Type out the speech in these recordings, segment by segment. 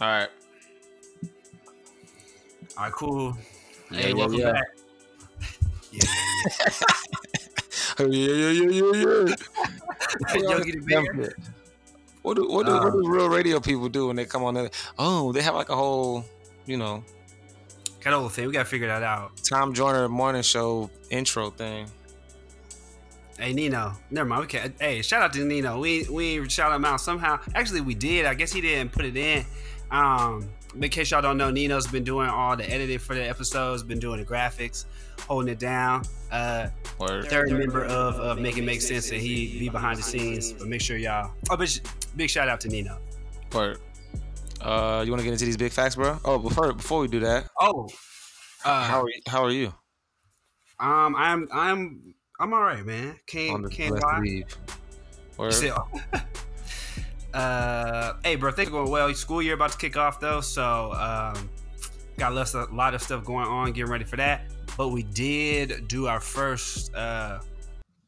All right. All right, cool. Yeah, hey, welcome yeah. back. Yeah, yeah, yeah, yeah, yeah, yeah. yeah. Yogi the Bear. What do what do, what Uh, do real radio people do when they come on there? Oh, they have like a whole, you know, That old thing. We gotta figure that out. Tom Joyner morning show intro thing. Hey Nino, never mind. We can't. Hey, shout out to Nino. We we shout him out somehow. Actually, we did. I guess he didn't put it in. Um, in case y'all don't know, Nino's been doing all the editing for the episodes, been doing the graphics, holding it down. Uh, third member of of Make It Make Sense, and he be behind the scenes. But make sure y'all. Oh, big shout out to Nino. or uh, you want to get into these big facts, bro? Oh, before before we do that, Oh, uh, how are you, how are you um, I'm I'm I'm all right, man. on Can't can't blessed lie. leave? Or Still. uh, hey, bro, things are going well. School year about to kick off though, so um, got less, a lot of stuff going on, getting ready for that. But we did do our first uh,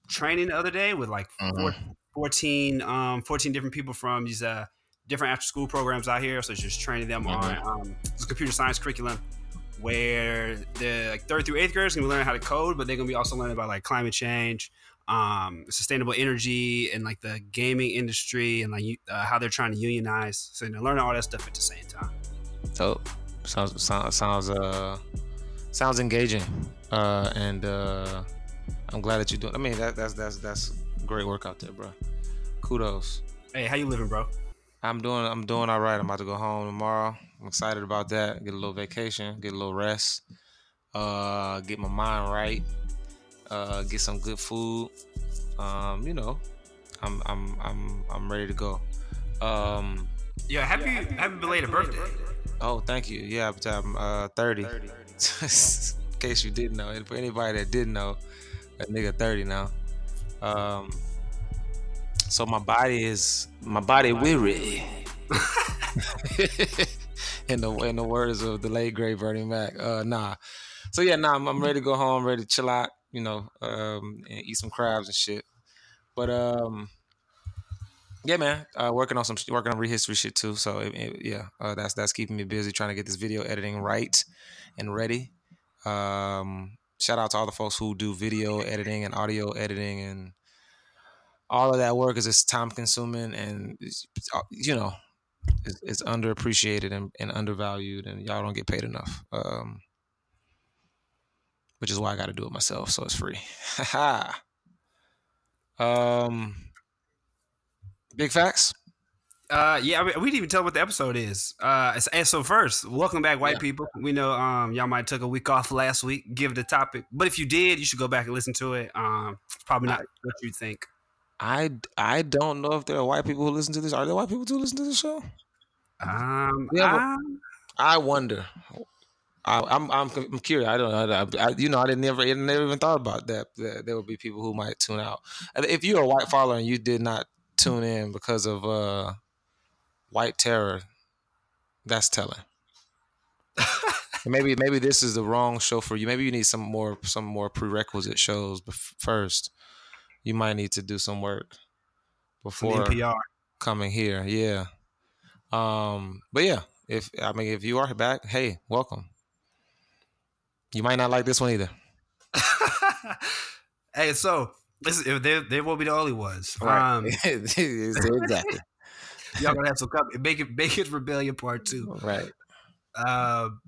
training the other day with like four, 14, um, 14 different people from these uh, different after school programs out here. So just training them on um, this computer science curriculum where the like third through eighth graders be learning how to code, but they're gonna be also learning about like climate change, um, sustainable energy, and like the gaming industry, and like uh, how they're trying to unionize. So they're learning all that stuff at the same time. so sounds sounds sounds uh sounds engaging. Uh, and uh, I'm glad that you're doing. I mean, that that's that's that's great work out there, bro. Kudos. Hey, how you living, bro? I'm doing I'm doing all right. I'm about to go home tomorrow. I'm excited about that. Get a little vacation, get a little rest, uh, get my mind right, uh, get some good food. Um, you know, I'm I'm I'm I'm ready to go. Um, Yeah, happy happy belated birthday. oh, thank you. Yeah, I'm uh 30. In case you didn't know, and for anybody that didn't know, a nigga 30 now. Um, so my body is my body weary. in the in the words of the late great Bernie Mac. Uh, nah. So yeah, nah. I'm, I'm ready to go home, ready to chill out. You know, um, and eat some crabs and shit. But um, yeah, man. Uh, working on some working on rehistory shit too. So it, it- yeah, uh, that's that's keeping me busy trying to get this video editing right and ready. Um, shout out to all the folks who do video editing and audio editing and all of that work is just time consuming and uh, you know it's, it's underappreciated and, and undervalued and y'all don't get paid enough um which is why i got to do it myself so it's free um big facts Uh, yeah, I mean, we didn't even tell what the episode is. Uh, and so first, welcome back, white Yeah. people. We know um y'all might took a week off last week. Give the topic, but if you did, you should go back and listen to it. Um, it's probably not what you think. i i don't know if there are white people who listen to this are there white people who listen to this show Um, Yeah, but- um, i wonder I, I'm, I'm I'm curious. I don't know. I, I, you know, I didn't never, I never even thought about that, that. There would be people who might tune out. If you're a white follower and you did not tune in because of uh, white terror, that's telling. Maybe maybe this is the wrong show for you. Maybe you need some more some more prerequisite shows bef- first. You might need to do some work before NPR. coming here. Yeah. Um. But yeah, if I mean if you are back, hey, welcome. You might not like this one either. hey, so this they they won't be the only ones. Right. Um, exactly. y'all gonna have some company. Bacon Bacon's Rebellion Part Two. Right. Um,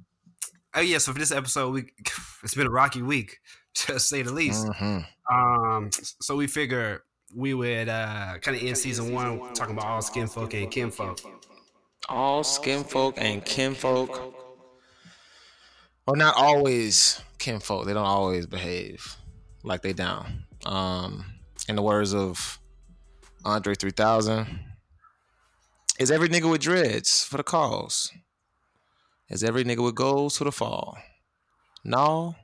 oh yeah, so for this episode, we it's been a rocky week to say the least. Mhm. Um, so we figure we would uh kind of end season one talking about all skin folk and kinfolk. All skin folk and kinfolk. Well, not always kinfolk. They don't always behave like they down. Um, in the words of Andre 3000, is every nigga with dreads for the cause? Is every nigga with goals to the fall? No.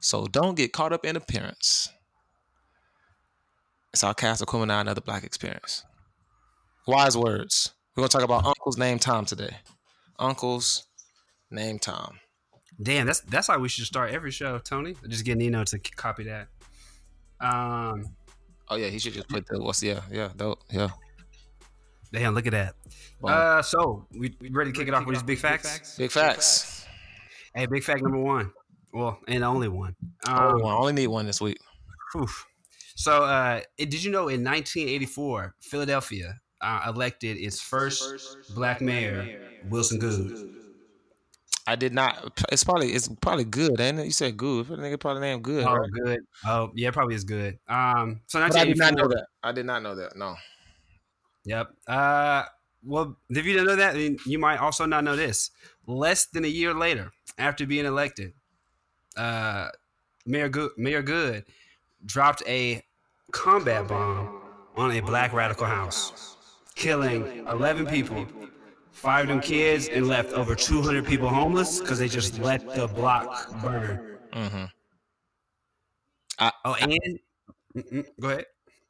So don't get caught up in appearance. It's our cast of Kumina, another black experience. Wise words. We're gonna talk about uncles named Tom today. Uncles named Tom. Damn, that's that's how we should start every show, Tony. Just get Nino to copy that. Um, Oh yeah, he should just put the what's yeah yeah dope yeah. Damn, look at that. Uh, so we, we ready to kick it off with these big facts? Big facts. Hey, big fact number one. Well, and only one. Um, I only need one this week. So, uh, did you know in 1984, Philadelphia uh, elected its first black mayor, Wilson Good? I did not. It's probably it's probably good, ain't it? You said good. That nigga probably named good. Oh, right? good. Oh, yeah, probably is good. Um, so I did not know that. I did not know that. No. Yep. Uh, well, if you didn't know that, then you might also not know this. Less than a year later, after being elected, uh, Mayor Good, Mayor Good dropped a combat bomb on a black radical house, killing 11 people, five of them kids, and left over 200 people homeless because they just let the block burn. hmm Oh, and Mm-mm, go ahead.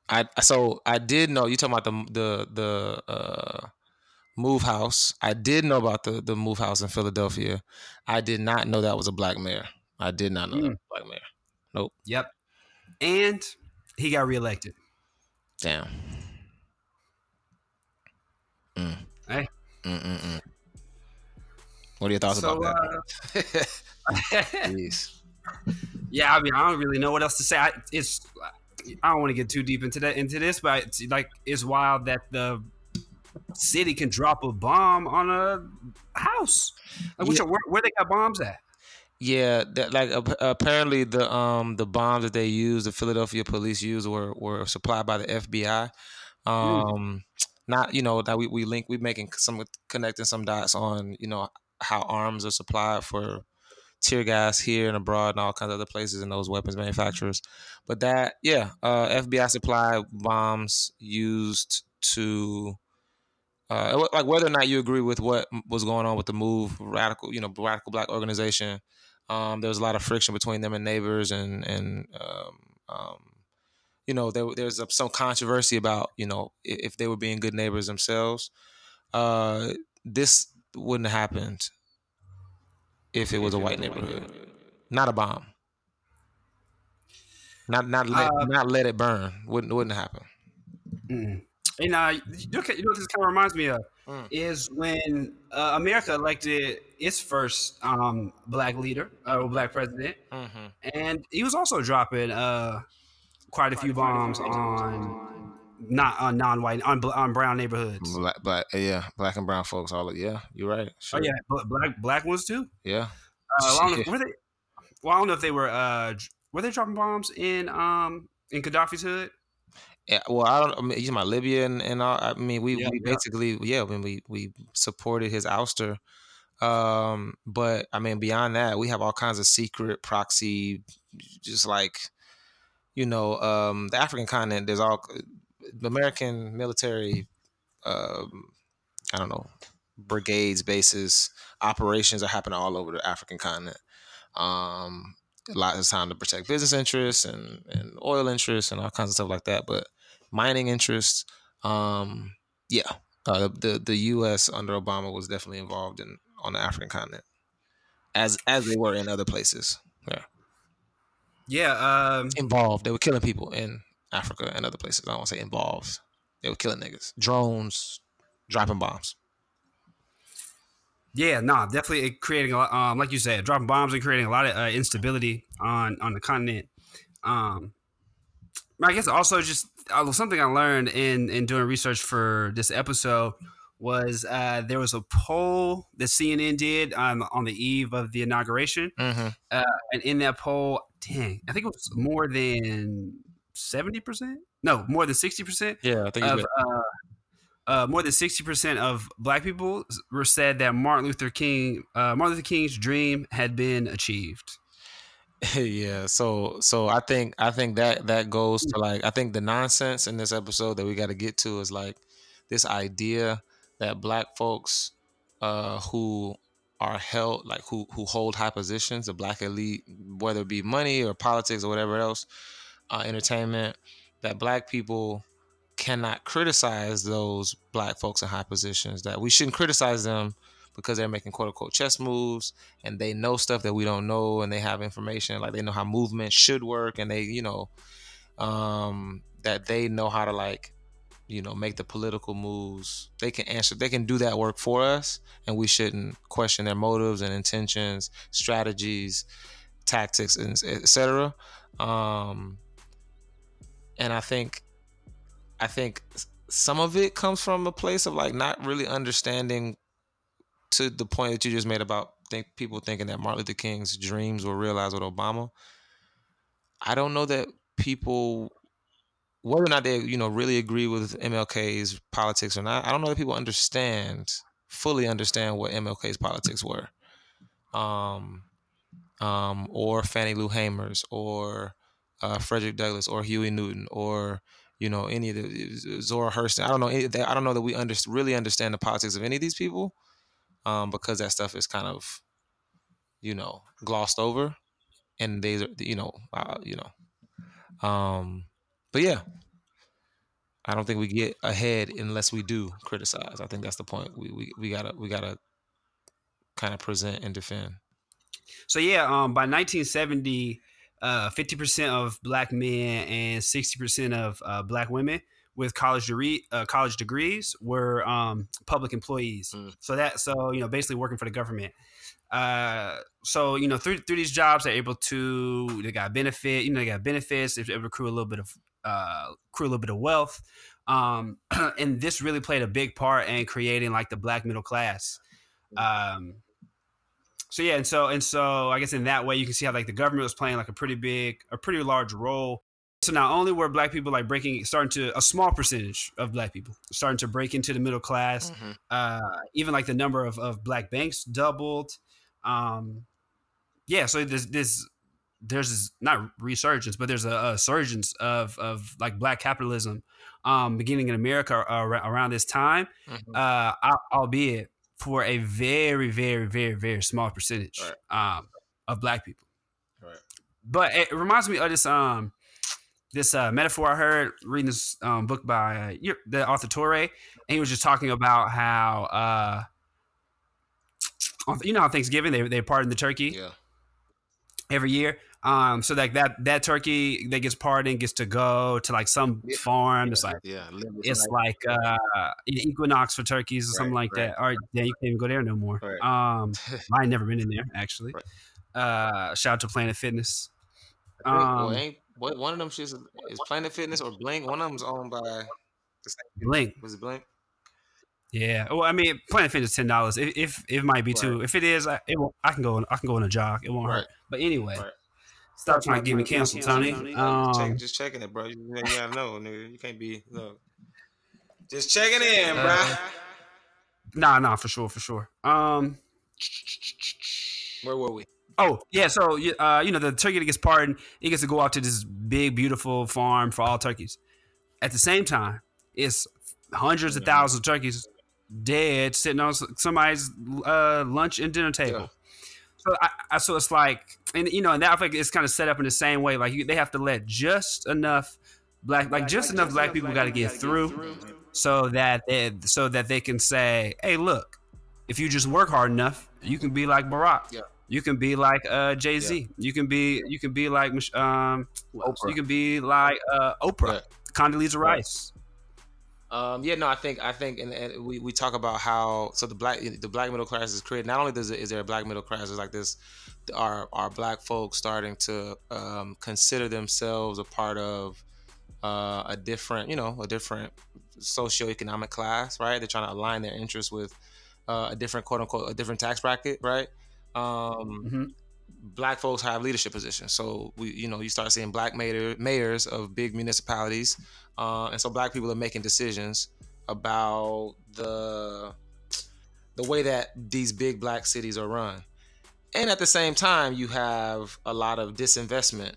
I so I did know you talking about the the the uh, move house. I did know about the the move house in Philadelphia. I did not know that was a black mayor. I did not know that was a black mayor. Nope. Yep. And he got reelected. Damn. Mm. Hey. Mm-mm-mm. What are your thoughts So, about uh, that? Jeez. Yeah, I mean, I don't really know what else to say. I, it's I don't want to get too deep into that into this, but it's like it's wild that the city can drop a bomb on a house. Like, which, where, where they got bombs at? Yeah, that like ap- apparently the um the bombs that they used, the Philadelphia police used, were were supplied by the FBI. Um, not you know that we we link we making some connecting some dots on you know how arms are supplied for tear gas here and abroad and all kinds of other places and those weapons manufacturers. But that yeah, uh, FBI supply bombs used to. Uh, like whether or not you agree with what was going on with the move radical you know radical black organization um, there was a lot of friction between them and neighbors, and and um, um, you know there there's some controversy about you know if, they were being good neighbors themselves. Uh, this wouldn't have happened if it was a white neighborhood, not a bomb. Not not let, Uh, not let it burn. Wouldn't wouldn't happen. Mm. And uh, you know, you know what this kind of reminds me of Mm. is when uh, America elected its first um, black leader, uh, or black president, Mm-hmm. and he was also dropping uh, quite a few bombs on not on non-white on, on brown neighborhoods. Black, black, yeah, black and brown folks. All yeah, you're right. Sure. Oh yeah, bl- black black ones too. yeah. Uh, I don't know, Shit. were they? Well, I don't know if they were. Uh, were they dropping bombs in um in Gaddafi's hood? Yeah, well, I don't. I mean, you talking about Libya and, and all. I mean, we, Yeah, we yeah. basically, yeah. I mean, we we supported his ouster, um, but I mean, beyond that, we have all kinds of secret proxy, just like, you know, um, the African continent. There's all the American military. Um, I don't know, brigades, bases, operations are happening all over the African continent. Um, a lot of time to protect business interests and, and oil interests and all kinds of stuff like that. But mining interests, um, yeah, uh, the the U.S. under Obama was definitely involved in on the African continent, as as they were in other places. Yeah, Yeah. Um, involved. They were killing people in Africa and other places. I don't want to say involved. They were killing niggas, drones, dropping bombs. Yeah, nah, definitely creating a lot, um, like you said, dropping bombs and creating a lot of uh, instability on on the continent. Um, I guess also just uh, something I learned in in doing research for this episode was uh, there was a poll that CNN did on on the eve of the inauguration, Mm-hmm. and in that poll, dang, I think it was more than seventy percent, no, more than sixty percent Yeah, I think of uh, uh, more than sixty percent of Black people were said that Martin Luther King, uh, Martin Luther King's dream had been achieved. yeah so so i think i think that that goes to like i think the nonsense in this episode that we got to get to is like this idea that black folks uh who are held like who who hold high positions the black elite whether it be money or politics or whatever else uh, entertainment that black people cannot criticize those black folks in high positions that we shouldn't criticize them because they're making quote unquote chess moves and they know stuff that we don't know and they have information like they know how movement should work and they you know um that they know how to like you know make the political moves. They can answer they can do that work for us and we shouldn't question their motives and intentions strategies tactics and etc um and i think i think some of it comes from a place of like not really understanding to the point that you just made about think people thinking that martin luther king's dreams were realized with obama. I don't know that people whether or not they you know really agree with MLK's politics or not, I don't know that people understand fully understand what MLK's politics were, um, um, or Fannie Lou Hamer's, or uh, Frederick Douglass, or Huey Newton, or you know any of the Zora Hurston. I don't know. I don't know that we under, really understand the politics of any of these people, um, because that stuff is kind of, you know, glossed over, and they, you know, uh, you know, um, but yeah, I don't think we get ahead unless we do criticize. I think that's the point. We we, we gotta we gotta kind of present and defend. So yeah, um, by 1970, uh, 50% of black men and 60% of uh, black women with college degree uh, college degrees were um, public employees. Mm. So that so you know basically working for the government. Uh, so you know through through these jobs they're able to they got benefit you know they got benefits they accrue a little bit of uh, accrue a little bit of wealth. Um, and this really played a big part in creating like the black middle class. Um, so yeah, and so and so I guess in that way you can see how like the government was playing like a pretty big, a pretty large role. So not only were black people like breaking, starting to a small percentage of black people starting to break into the middle class, mm-hmm. uh, even like the number of, of black banks doubled. Um, yeah, so this this there's this, not resurgence, but there's a, a surgence of of like black capitalism um, beginning in America around this time, mm-hmm. uh, albeit for a very, very, very, very small percentage right. um, of black people. Right. But it reminds me of this um this uh, metaphor I heard reading this um, book by uh, the author Touré, and he was just talking about how uh, you know how Thanksgiving they they pardon the turkey yeah. every year. Um, so like that that turkey that gets pardoned gets to go to like some yeah. farm. Yeah. It's like yeah, it's like uh, equinox for turkeys or right, something like right. that. All right, yeah, you can't even go there no more. Right. Um, I never been in there actually. Uh, shout out to Planet Fitness. Um, well, ain't what one of them is, is Planet Fitness or Blink. One of them's owned by Blink. Was it Blink? Yeah. Well, I mean, Planet Fitness ten dollars. If, if, it might be too. If it is, I, it won't, I can go. I can go on a jog. It won't hurt. But anyway. Stop trying to get me canceled, Tony. Um, Check, just checking it, bro. You, you gotta know, nigga. You can't be look. Just checking in, bro. Uh, nah, nah, for sure, for sure. Um, where were we? Oh yeah, so uh, you know the turkey that gets pardoned, he gets to go out to this big, beautiful farm for all turkeys. At the same time, it's hundreds of thousands of turkeys dead sitting on somebody's uh, lunch and dinner table. Yeah. So, I, so it's like, and you know, and that like it's kind of set up in the same way. Like you, they have to let just enough black, like just like enough just black people got to get through, through, so that they, so that they can say, hey, look, if you just work hard enough, you can be like Barack. Yeah. You can be like uh, Jay Z. Yeah. You can be you can be like um, you can be like uh, Oprah, yeah. Condoleezza Rice. Um, yeah, no, I think I think, and, and, we, we talk about how so the black the black middle class is created. Not only does it, is there a black middle class, there's like this, our our black folks starting to um, consider themselves a part of uh, a different, you know, a different socioeconomic class, right? They're trying to align their interests with uh, a different quote unquote a different tax bracket, right? Um, mm-hmm black folks have leadership positions. So we, you know, you start seeing black mayor, mayors of big municipalities, uh, and so black people are making decisions about the the way that these big black cities are run. And at the same time, you have a lot of disinvestment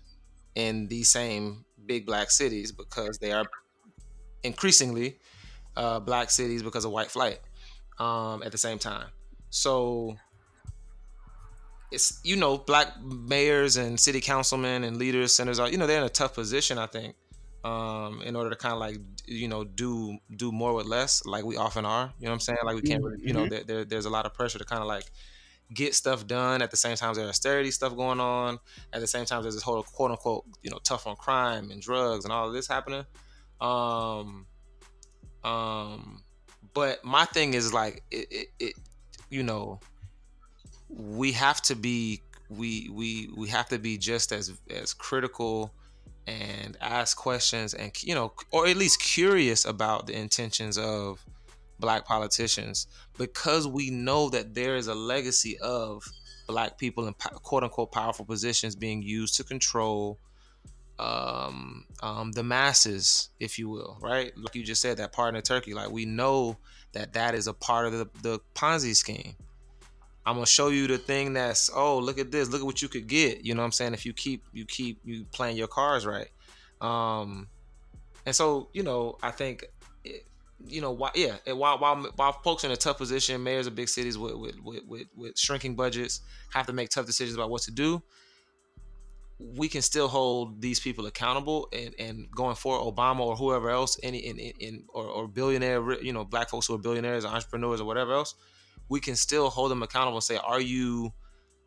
in these same big black cities because they are increasingly uh, black cities because of white flight um, at the same time. So it's you know black mayors and city councilmen and leaders senators are you know they're in a tough position i think um, in order to kind of like you know do do more with less like we often are you know what i'm saying? Like we can't really you know mm-hmm. there, there, there's a lot of pressure to kind of like get stuff done. At the same time there's austerity stuff going on. At the same time there's this whole quote unquote you know tough on crime and drugs and all of this happening. Um Um, but my thing is like it, it, it you know, we have to be we we we have to be just as as critical and ask questions and you know or at least curious about the intentions of black politicians because we know that there is a legacy of black people in quote unquote powerful positions being used to control um, um, the masses, if you will, right? Like you just said, that part in Turkey, like we know that that is a part of the, the Ponzi scheme. I'm gonna show you the thing that's oh look at this look at what you could get. You know what I'm saying? If you keep you keep you playing your cards right. Um and so you know I think it, you know why yeah while, while while folks in a tough position mayors of big cities with with, with with with shrinking budgets have to make tough decisions about what to do we can still hold these people accountable and, and going for Obama or whoever else, any in, in, in or, or billionaire, you know, black folks who are billionaires or entrepreneurs or whatever else, we can still hold them accountable and say, are you,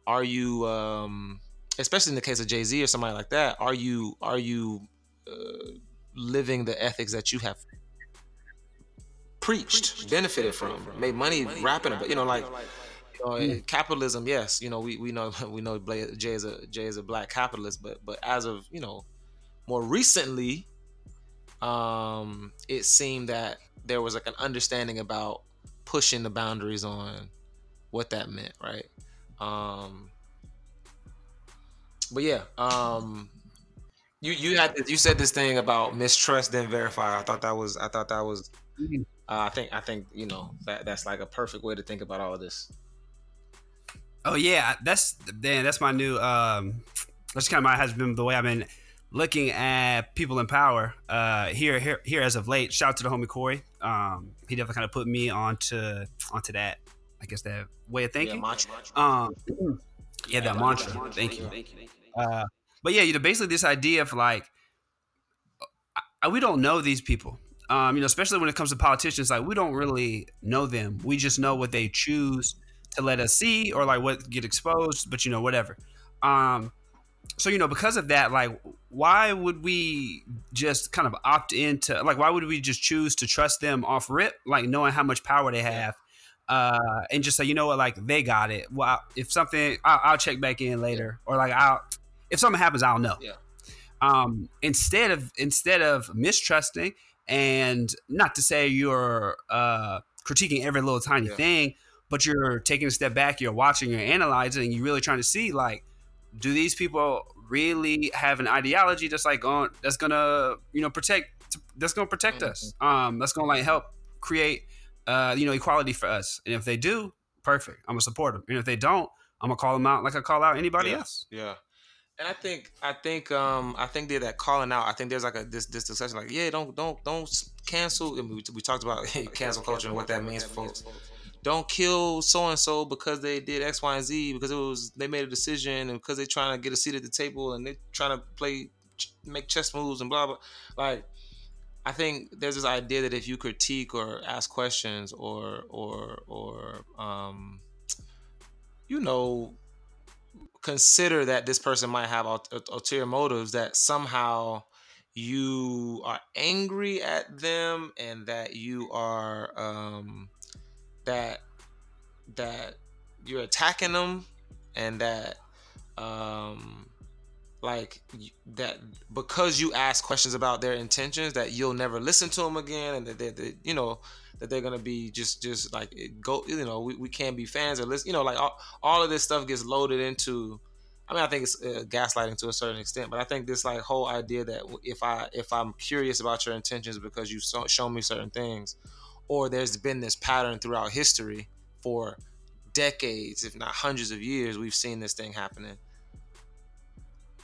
are you, um, especially in the case of Jay Z or somebody like that, are you, are you uh, living the ethics that you have preached, benefited from, made money rapping about, you know, like you know, mm. capitalism, yes, you know, we, we know we know Jay is a Jay is a black capitalist, but but as of you know, more recently, um, it seemed that there was like an understanding about pushing the boundaries on what that meant, right? Um, but yeah, um, you you had you said this thing about mistrust then verify. I thought that was I thought that was. Mm-hmm. Uh, I think I think you know that that's like a perfect way to think about all of this. Oh yeah, that's damn. That's my new. Um, that's kind of my has been the way I've been looking at people in power uh, here, here, here as of late. Shout out to the homie Corey. Um, he definitely kind of put me onto onto that. I guess that way of thinking. Yeah. Um, yeah that mantra. Thank you. Uh, but yeah, you know, basically this idea of like, I, we don't know these people. Um, you know, especially when it comes to politicians, like we don't really know them. We just know what they choose to let us see or like what get exposed, but you know, whatever. Um, so you know, because of that, like, why would we just kind of opt into like why would we just choose to trust them off rip, like knowing how much power they have, uh, and just say, you know what, like they got it. Well, if something, I'll, I'll check back in later, or like I'll if something happens, I'll know. Yeah. Um, instead of instead of mistrusting and not to say you're uh critiquing every little tiny yeah. thing but you're taking a step back, you're watching, you're analyzing, you're really trying to see like, do these people really have an ideology that's like on that's gonna you know protect that's gonna protect mm-hmm. us, um, that's gonna like help create uh, you know equality for us, and if they do, perfect, I'm gonna support them, and if they don't, I'm gonna call them out like I call out anybody yeah. else. Yeah. And I think I think um I think they're that calling out. I think there's like a this this discussion like yeah don't don't don't cancel. And we, we talked about cancel culture and what that means for folks don't kill so and so because they did X, Y, and Z because it was they made a decision and because they're trying to get a seat at the table and they're trying to play make chess moves and blah blah. Like I think there's this idea that if you critique or ask questions or or or um, you know consider that this person might have ulterior motives that somehow you are angry at them and that you are um, that that you're attacking them and that um like that because you ask questions about their intentions that you'll never listen to them again and that they, you know that they're gonna be just just like go you know we, we can't be fans or listen you know like all, all of this stuff gets loaded into I mean I think it's uh, gaslighting to a certain extent but I think this like whole idea that if I if I'm curious about your intentions because you've so, shown me certain things or there's been this pattern throughout history for decades, if not hundreds of years, we've seen this thing happening.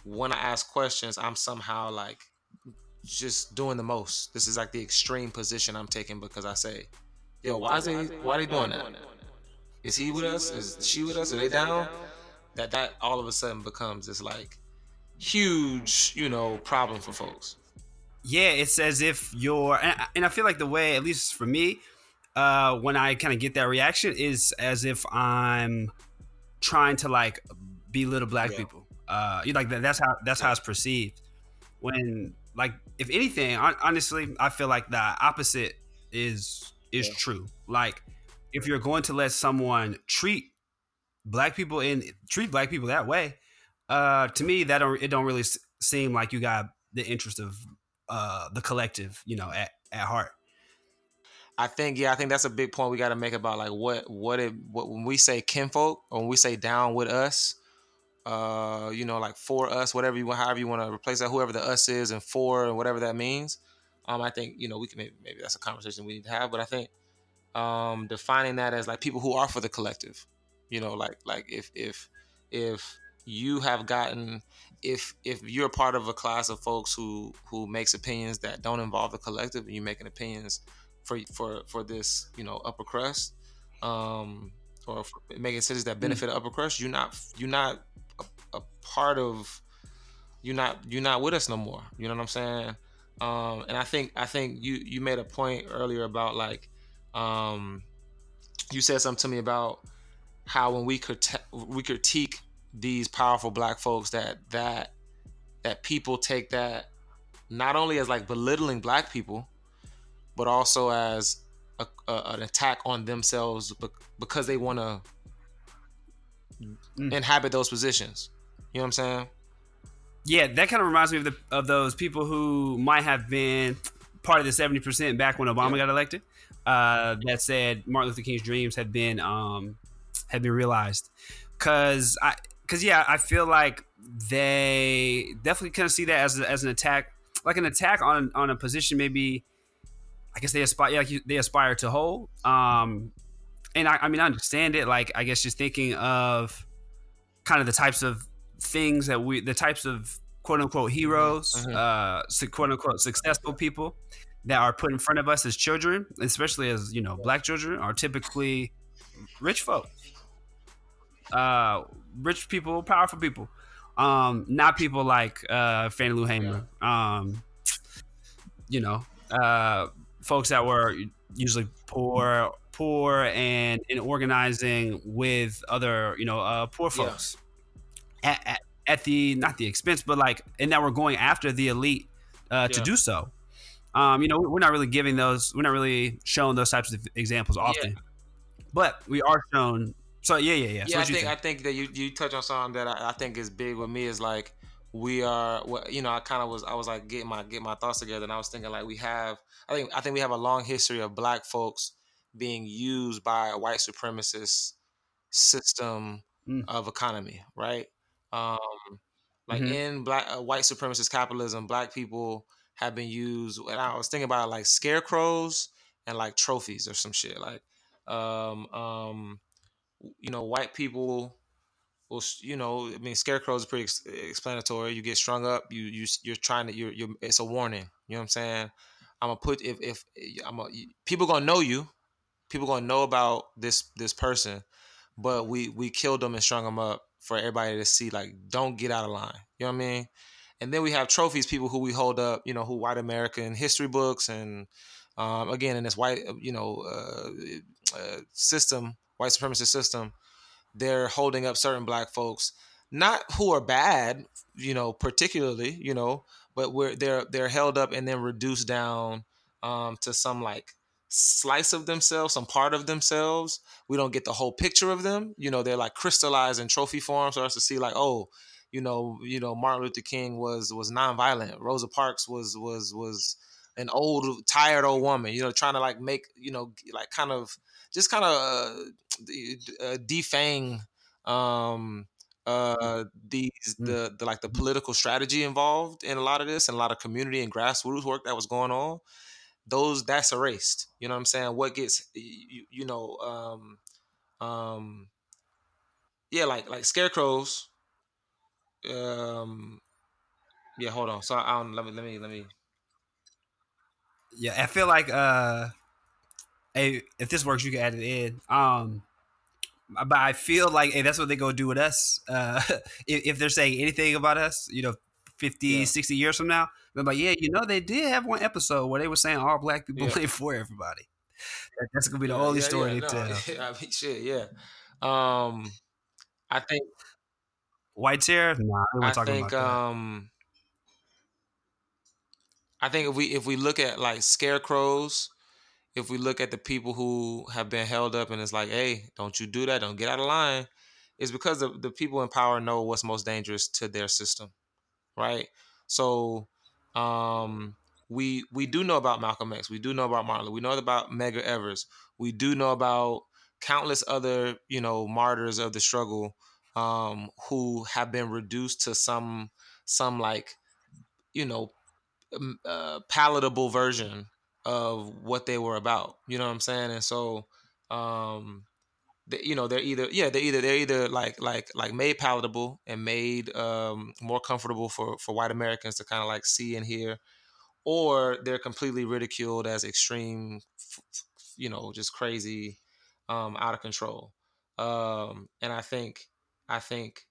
When I ask questions, I'm somehow like just doing the most. This is like the extreme position I'm taking because I say, "Yo, why is he? Why are they doing that? Is he with us? Is she with us? Are they down?" That that all of a sudden becomes this like huge, you know, problem for folks yeah, it's as if you're, and I feel like the way, at least for me, uh, when I kind of get that reaction, is as if I'm trying to like belittle black yeah. people. Uh, you like that, that's how that's how it's perceived. When like, if anything, honestly, I feel like the opposite is is yeah. true. Like if you're going to let someone treat black people in treat black people that way, uh, to me that don't it don't really seem like you got the interest of uh, the collective, you know, at, at heart. I think yeah, I think that's a big point we got to make about like what what it what when we say kinfolk or when we say down with us, uh, you know, like for us, whatever you want, however you want to replace that, whoever the us is, and for and whatever that means. Um, I think you know we can maybe, maybe that's a conversation we need to have, but I think um, defining that as like people who are for the collective, you know, like like if if if you have gotten if if you're part of a class of folks who who makes opinions that don't involve the collective and you're making opinions for for for this you know upper crust um or making decisions that mm. benefit mm. upper crust you're not you're not a, a, part of you're not you're not with us no more you know what i'm saying um and i think i think you you made a point earlier about like um you said something to me about how when we could we critique these powerful black folks that that that people take that not only as like belittling black people but also as a, a, an attack on themselves because they want to mm. inhabit those positions you know what i'm saying yeah that kind of reminds me of the of those people who might have been part of the 70% back when obama yeah. got elected uh, that said martin luther king's dreams had been um, had been realized because i because yeah, I feel like they definitely kind of see that as, a, as an attack, like an attack on on a position. Maybe I guess they aspire, yeah, like they aspire to hold. Um, and I, I mean, I understand it. Like I guess just thinking of kind of the types of things that we, the types of quote unquote heroes, mm-hmm. uh, quote unquote successful people that are put in front of us as children, especially as you know, black children, are typically rich folks uh, rich people, powerful people. Um, not people like uh, Fannie Lou Hamer. Um, you know, uh, folks that were usually poor, poor, and in organizing with other, you know, uh, poor folks. Yeah. At, at, at, the not the expense, but like, and that we're going after the elite uh, to do so. Um, you know, we're not really giving those. We're not really showing those types of examples often, yeah. but we are shown so yeah, yeah, yeah. Yeah, I think I think that you you touch on something that I, I, think is big with me is like we are. You know, I kind of was I was like getting my get my thoughts together, and I was thinking like we have. I think I think we have a long history of black folks being used by a white supremacist system mm. of economy, right? Um, like mm-hmm. in black uh, white supremacist capitalism, black people have been used. And I was thinking about like scarecrows and like trophies or some shit. Like, um, um, you know, white people will, you know, I mean, scarecrows is pretty ex- explanatory. You get strung up, you you you're trying to, you're, you're it's a warning. You know what I'm saying? I'm gonna put if if I'm a, people gonna know you, people gonna know about this this person, but we we killed them and strung them up for everybody to see. Like, don't get out of line. You know what I mean? And then we have trophies, people who we hold up, you know, who white American history books and um, again in this white, you know, uh, uh, system white supremacist system, they're holding up certain black folks, not who are bad, you know, particularly, you know, but where they're they're held up and then reduced down um, to some like slice of themselves, some part of themselves. We don't get the whole picture of them. You know, they're like crystallized in trophy form for us to see like, oh, you know, you know, Martin Luther King was was nonviolent. Rosa Parks was was was an old tired old woman. You know, trying to like make you know like kind of just kind of uh, uh, defang um, uh, these mm. the, the like the political strategy involved in a lot of this and a lot of community and grassroots work that was going on those that's erased. You know what i'm saying? What gets you, you know um um yeah like like scarecrows um yeah hold on. So i don't let me let me let me yeah i feel like uh hey, if this works, you can add it in. Um, but I feel like hey, that's what they go do with us. Uh, if, if, they're saying anything about us, you know, 50, yeah. 60 years from now, they're like, yeah, you know, they did have one episode where they were saying all black people yeah. for everybody. That's gonna be the yeah, only story to tell. I mean, shit, yeah. Um, I think white chair. Nah, I, I think um, I think if we if we look at like scarecrows if we look at the people who have been held up and it's like, hey, don't you do that, don't get out of line, it's because the, the people in power know what's most dangerous to their system, right? So um, we we do know about Malcolm X, we do know about Martin, we know about Mega Evers, we do know about countless other you know martyrs of the struggle um, who have been reduced to some some like you know uh, palatable version of what they were about. You know what I'm saying? And so, um, they, you know, they're either yeah, they're either they're either like like like made palatable and made um, more comfortable for for white Americans to kind of like see and hear, or they're completely ridiculed as extreme, you know, just crazy, um, out of control. Um, and I think I think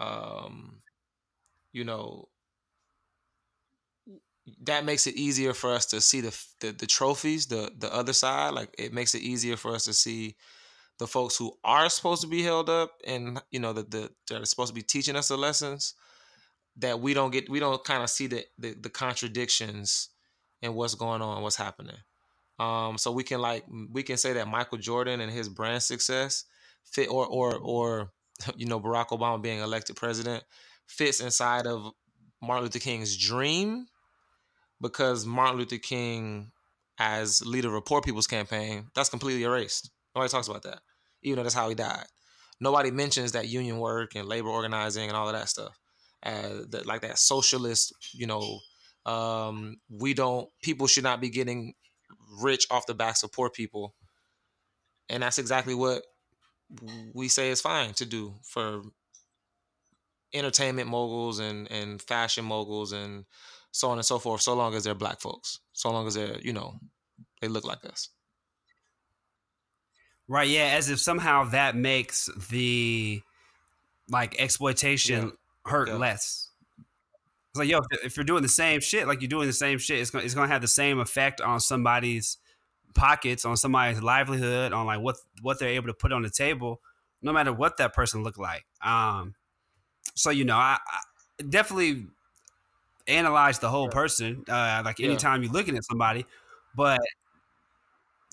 um, you know that makes it easier for us to see the, the, the trophies, the the other side. Like it makes it easier for us to see the folks who are supposed to be held up, and you know the the that are supposed to be teaching us the lessons that we don't get. We don't kind of see the, the the contradictions in what's going on, what's happening. Um, so we can like we can say that Michael Jordan and his brand success fit, or or or you know Barack Obama being elected president fits inside of Martin Luther King's dream because Martin Luther King, as leader of a poor people's campaign, that's completely erased. Nobody talks about that, even though that's how he died. Nobody mentions that union work and labor organizing and all of that stuff, uh, like that socialist. You know, um, we don't. People should not be getting rich off the backs of poor people, and that's exactly what we say is fine to do for entertainment moguls and and fashion moguls and so on and so forth, so long as they're black folks, so long as they're, you know, they look like us. Right, yeah, as if somehow that makes the like exploitation yeah. hurt yeah. less. It's like, yo, if you're doing the same shit, like you're doing the same shit, it's gonna it's gonna have the same effect on somebody's pockets, on somebody's livelihood, on like what what they're able to put on the table, no matter what that person look like. Um, so you know, I, I definitely analyze the whole person. Uh, like anytime yeah. you're looking at somebody, but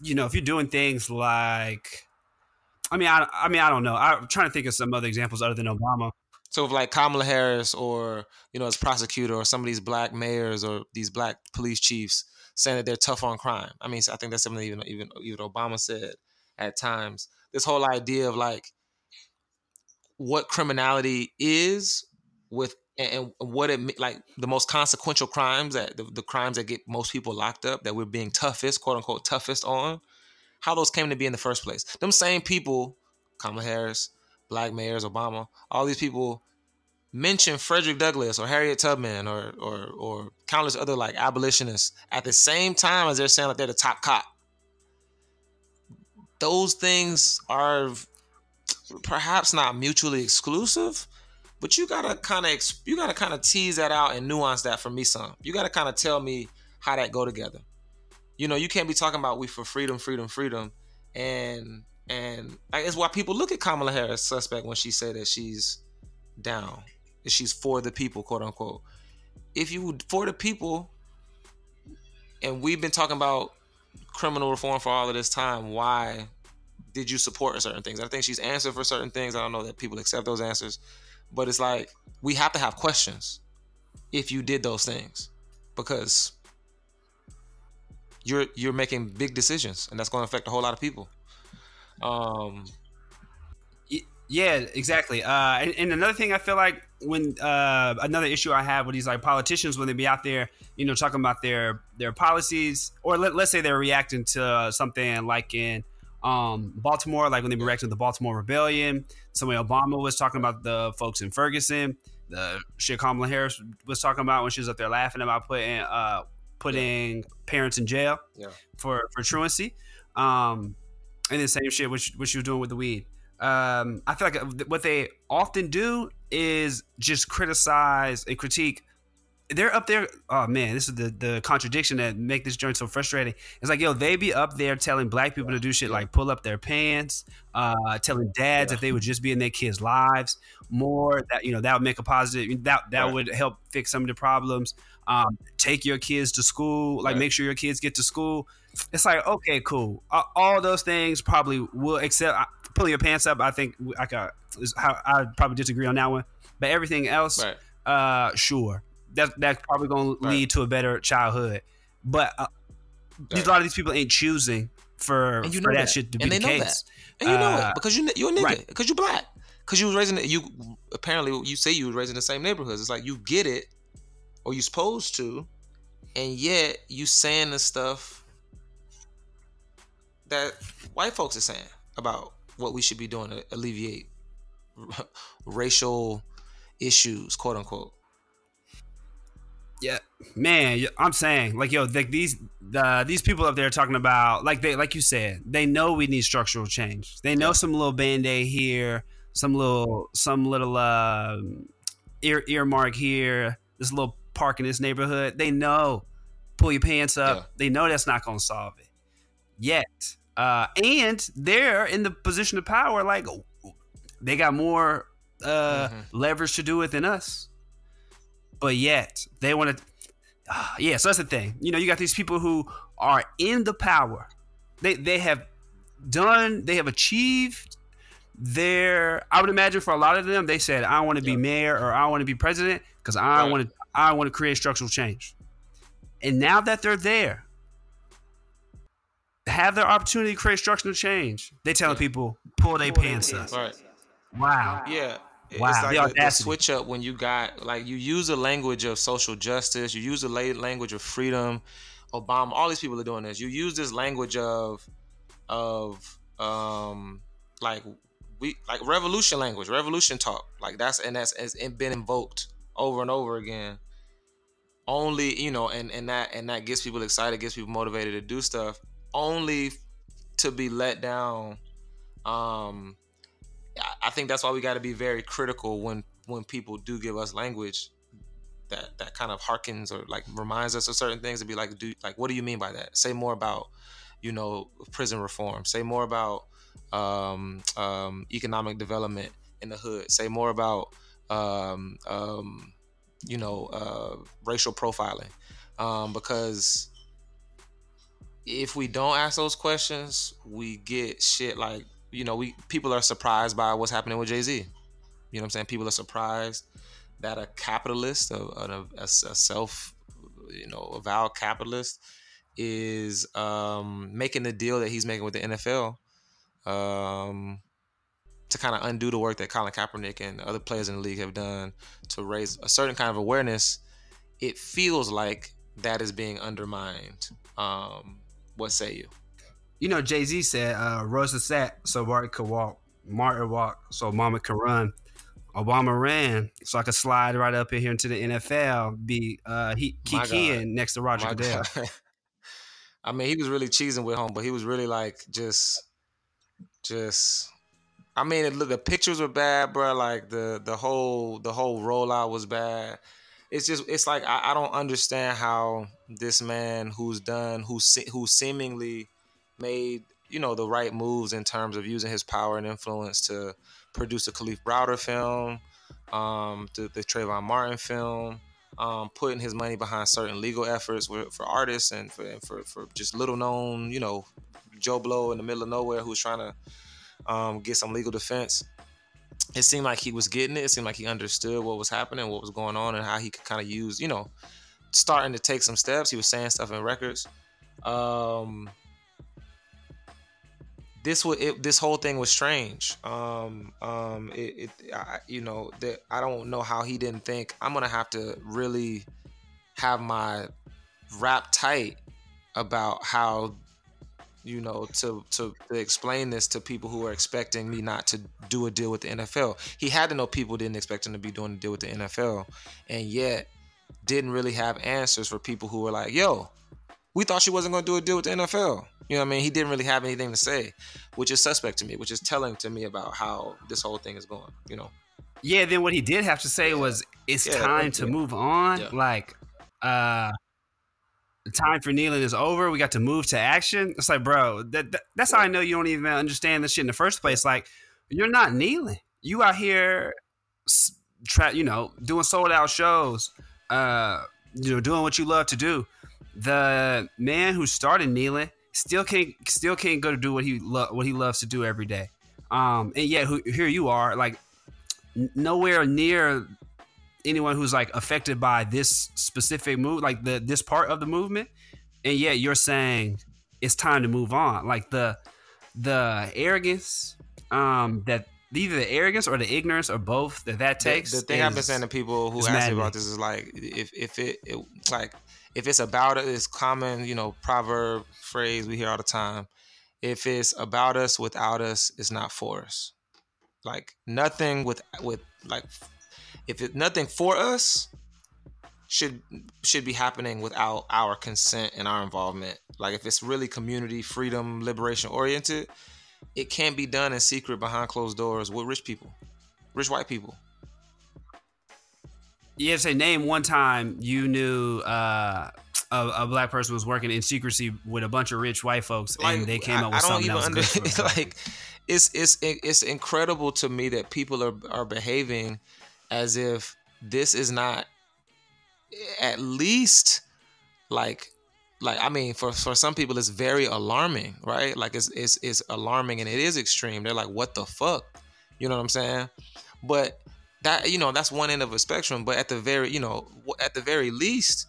you know, if you're doing things like, I mean, I, I mean, I don't know. I'm trying to think of some other examples other than Obama. So, if like Kamala Harris, or you know, as prosecutor, or some of these black mayors, or these black police chiefs saying that they're tough on crime. I mean, I think that's something even even even Obama said at times. This whole idea of like what criminality is with and, what it like the most consequential crimes that the, the, crimes that get most people locked up that we're being toughest quote unquote toughest on how those came to be in the first place. Them same people kamala harris black mayors obama all these people mention frederick douglass or harriet tubman or or or countless other like abolitionists at the same time as they're saying like they're the top cop. Those things are perhaps not mutually exclusive but you gotta kind of you gotta kind of tease that out and nuance that for me some. You gotta kind of tell me how that go together. You know, you can't be talking about we for freedom, freedom, freedom, and and it's why people look at Kamala Harris suspect when she said that she's down, that she's for the people, quote unquote. If you for the people, and we've been talking about criminal reform for all of this time, why did you support certain things? I think she's answered for certain things. I don't know that people accept those answers. But it's like we have to have questions if you did those things because you're you're making big decisions and that's going to affect a whole lot of people. Um yeah, exactly. Uh, and, another thing I feel like when uh, another issue I have with these like politicians when they be out there, you know, talking about their their policies, or let, us say they're reacting to something like in um, Baltimore, like when they were reacting to the Baltimore Rebellion. Somebody Obama was talking about the folks in Ferguson. The shit Kamala Harris was talking about when she was up there laughing about putting uh, putting yeah. parents in jail yeah. for for truancy. Um, and the same shit which what she was doing with the weed. Um, I feel like what they often do is just criticize and critique they're up there. Oh man, this is the the contradiction that make this joint so frustrating. It's like yo, they be up there telling black people to do shit like pull up their pants, uh, telling dads Yeah. that they would just be in their kids' lives more. That you know that would make a positive. That that Right. would help fix some of the problems. Um, take your kids to school. Like Right. make sure your kids get to school. It's like okay, cool. Uh, all those things probably will. Except uh, pulling your pants up. I think I got how I probably disagree on that one. But everything else, Right. uh, sure. That that's probably going to lead to a better childhood. But uh, these, Right. a lot of these people ain't choosing for, And you for know that, that. shit to be And the they know case. And you know Uh, it because you you're a nigga right. because you black because you was raising you apparently you say you was raised in the same neighborhoods. It's like you get it or you supposed to, and yet you saying the stuff that white folks are saying about what we should be doing to alleviate racial issues, quote unquote. Yeah, man, I'm saying like yo, like these uh, these people up there talking about like they like you said, they know we need structural change. They know Yeah. some little band aid here, some little some little uh, ear earmark here, this little park in this neighborhood. They know pull your pants up. Yeah. They know that's not gonna solve it yet. Uh, and they're in the position of power, like they got more uh, Mhm. leverage to do it than us but yet they want to ah, yeah so that's the thing you know you got these people who are in the power they they have done they have achieved their i would imagine for a lot of them they said i want to be mayor or i want to be president because i Right. want to i want to create structural change and now that they're there have their opportunity to create structural change they telling Yeah. people pull their pants up Right. wow Yeah. Wow, It's like the, switch up when you got like you use the language of social justice, you use the language of freedom. Obama, all these people are doing this. You use this language of of um like we like revolution language, revolution talk. Like that's and that's it's been invoked over and over again. Only you know, and and that and that gets people excited, gets people motivated to do stuff. Only to be let down. Um, I- think that's why we got to be very critical when when people do give us language that that kind of harkens or like reminds us of certain things to be like do like what do you mean by that? Say more about you know prison reform. Say more about um, um, economic development in the hood. Say more about um, um, you know uh, racial profiling. Um, because if we don't ask those questions we get shit like you know, we people are surprised by what's happening with Jay Z. You know what I'm saying? People are surprised that a capitalist, a, a, a self, you know, avowed capitalist, is um, making the deal that he's making with the NFL um, to kind of undo the work that Colin Kaepernick and other players in the league have done to raise a certain kind of awareness. It feels like that is being undermined. Um, what say you? You know, Jay Z said, uh, Rosa sat so Martin could walk. Martin walked so Mama could run. Obama ran so I could slide right up in here into the NFL, be uh, he Kiki next to Roger My Goodell. I mean, he was really cheesing with home, but he was really like just, just. I mean, it, the pictures were bad, bro. Like the the whole the whole rollout was bad. It's just it's like I, I don't understand how this man who's done who se- who seemingly made you know the right moves in terms of using his power and influence to produce a Kalief Browder film, um, the, the Trayvon Martin film, um, putting his money behind certain legal efforts for, for artists and for, and for for just little known, you know, Joe Blow in the middle of nowhere who's trying to um, get some legal defense. It seemed like he was getting it. It seemed like he understood what was happening, what was going on, and how he could kind of use, you know, starting to take some steps. He was saying stuff in records. Um, this was it, this whole thing was strange. Um, um, it, it I, you know, that I don't know how he didn't think I'm gonna have to really have my wrap tight about how you know to, to to explain this to people who are expecting me not to do a deal with the NFL. He had to know people didn't expect him to be doing a deal with the NFL, and yet didn't really have answers for people who were like, "Yo, we thought she wasn't going to do a deal with the NFL." You know what I mean? He didn't really have anything to say, which is suspect to me, which is telling to me about how this whole thing is going. You know? Yeah, then what he did have to say was, "It's Yeah, time yeah. to move on." Yeah. Like, uh, the time for kneeling is over. We got to move to action. It's like, bro, that, that that's how I know you don't even understand this shit in the first place. Like, you're not kneeling. You out here, tra- you know, doing sold out shows. Uh, you know, doing what you love to do. The man who started kneeling still can't still can't go to do what he lo- what he loves to do every day. Um, and yet who, here you are, like n- nowhere near anyone who's like affected by this specific move, like the this part of the movement, and yet you're saying it's time to move on. Like the the arrogance um, that either the arrogance or the ignorance or both that that takes. The, the thing is, I've been saying to people who ask me about this is like, if if it, it like if it's about it's common, you know, proverb phrase we hear all the time. If it's about us without us, it's not for us. Like nothing with with like if it nothing for us should should be happening without our consent and our involvement. Like if it's really community, freedom, liberation oriented, it can't be done in secret behind closed doors with rich people, rich white people. You have to say name one time you knew uh, a, a, black person was working in secrecy with a bunch of rich white folks like, and they came up with I something that was under, like it's it's it's incredible to me that people are are behaving as if this is not at least like like I mean for for some people it's very alarming, right? Like it's it's it's alarming and it is extreme. They're like what the fuck? You know what I'm saying? But that you know that's one end of a spectrum, but at the very, you know, at the very least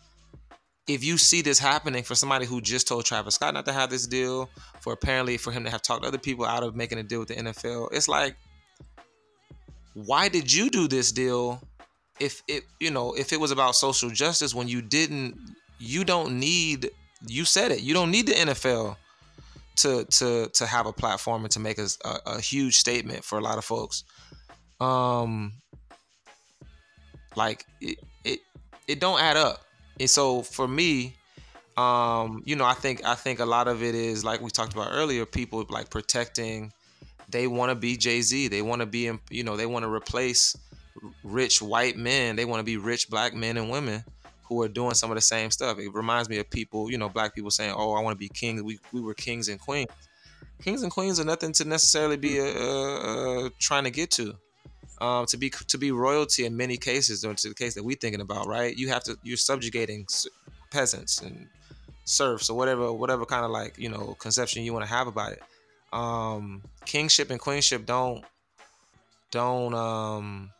if you see this happening for somebody who just told Travis Scott not to have this deal, for apparently for him to have talked other people out of making a deal with the NFL, it's like why did you do this deal if it you know if it was about social justice when you didn't you don't need you said it you don't need the NFL to to to have a platform and to make a, a, a huge statement for a lot of folks. Um like it it, it don't add up and so for me um you know i think i think a lot of it is like we talked about earlier people like protecting they want to be Jay-Z. They want to be, you know, they want to replace rich white men. They want to be rich black men and women who are doing some of the same stuff. It reminds me of people, you know, black people saying, "Oh, I want to be king." We we were kings and queens. Kings and queens are nothing to necessarily be uh, uh, trying to get to. Um, to be to be royalty in many cases, or to the case that we're thinking about, right? You have to you're subjugating peasants and serfs or whatever whatever kind of like you know conception you want to have about it um kingship and queenship don't don't um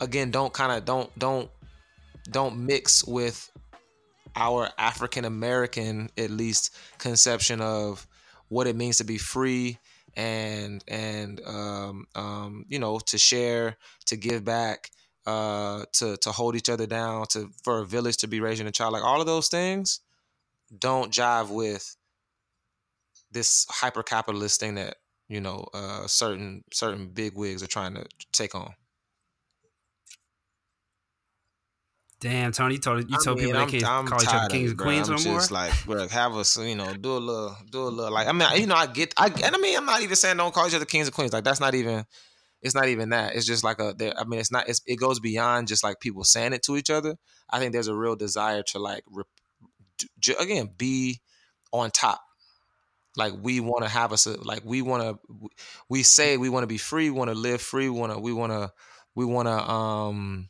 again don't kind of don't don't don't mix with our African American at least conception of what it means to be free and and um, um, you know to share to give back uh, to to hold each other down to for a village to be raising a child like all of those things don't jive with this hyper capitalist thing that you know uh, certain certain big wigs are trying to take on. Damn, Tony, you told you told people they can't I'm call each other kings and queens no more. Just like, bro, have us, you know, do a little, do a little. Like, I mean, you know, I get, I, and I mean, I'm not even saying don't call each other kings and queens. Like, that's not even, it's not even that. It's just like a, I mean, it's not, it's, it goes beyond just like people saying it to each other. I think there's a real desire to like, again, be on top like we want to have us like we want to we say we want to be free we want to live free we want to we want to we want to um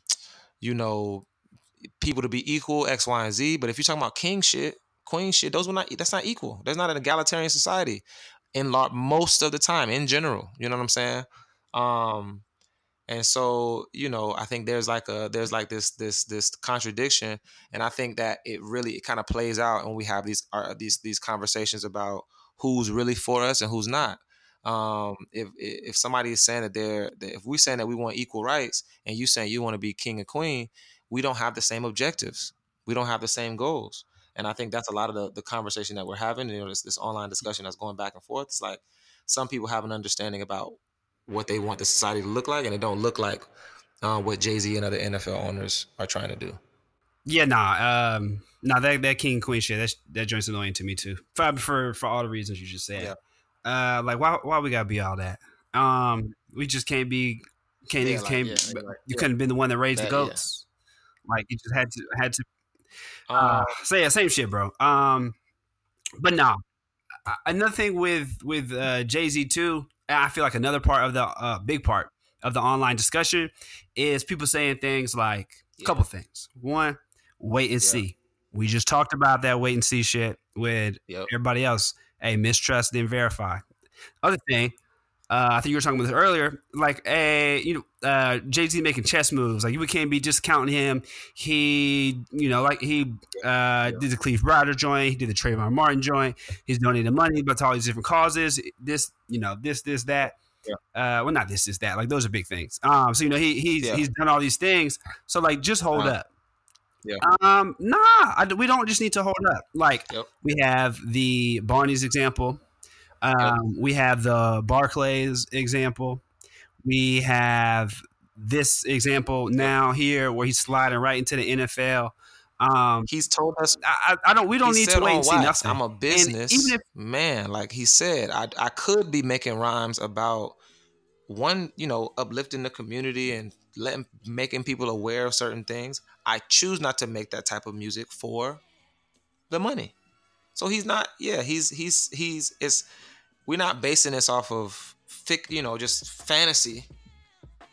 you know people to be equal x y and z but if you're talking about king shit queen shit those were not that's not equal there's not an egalitarian society in lot most of the time in general you know what i'm saying um and so you know i think there's like a there's like this this this contradiction and i think that it really it kind of plays out when we have these uh, these these conversations about who's really for us and who's not. Um, if if somebody is saying that they're that if we're saying that we want equal rights and you saying you want to be king and queen, we don't have the same objectives. We don't have the same goals. And I think that's a lot of the, the conversation that we're having. You know, this, this online discussion that's going back and forth. It's like some people have an understanding about what they want the society to look like, and it don't look like uh, what Jay Z and other NFL owners are trying to do. Yeah, nah. Um, nah, that that king queen shit, that that joint's annoying to me too. For for for all the reasons you just said. Yeah. Uh, like why why we gotta be all that? Um, we just can't be can't yeah, like, can't. Yeah, you couldn't have been the one that raised that, the goats. Like you just had to had to uh, Uh, so yeah, same shit, bro. Um, but nah. Another thing with with uh, Jay Z too, I feel like another part of the uh, big part of the online discussion is people saying things like a Yeah. couple things. One, wait and Yeah. see. We just talked about that wait and see shit with yep. everybody else. Hey, mistrust then verify. Other thing, uh, I think you were talking about this earlier. Like, a you know, uh, Jay Z making chess moves. Like, you can't be just counting him. He, you know, like he uh, did the Kalief Browder joint. He did the Trayvon Martin joint. He's donating money, but to all these different causes. This, you know, this, this, that. Yeah. Uh, well, not this, this, that. Like, those are big things. Um, so you know, he he's Yeah. he's done all these things. So like, just hold Uh-huh. up. Yeah. Um, nah, I, we don't just need to hold up. Like, Yep. we have the Barney's example. Um, We have the Barclays example. We have this example now here where he's sliding right into the NFL. Um, He's told us I, I don't. We don't need to wait and see nothing. I'm a business even if- man. Like he said, I I could be making rhymes about one, you know, uplifting the community and letting making people aware of certain things. I choose not to make that type of music for the money. So he's not. Yeah, he's he's he's. It's we're not basing this off of fic, you know, just fantasy.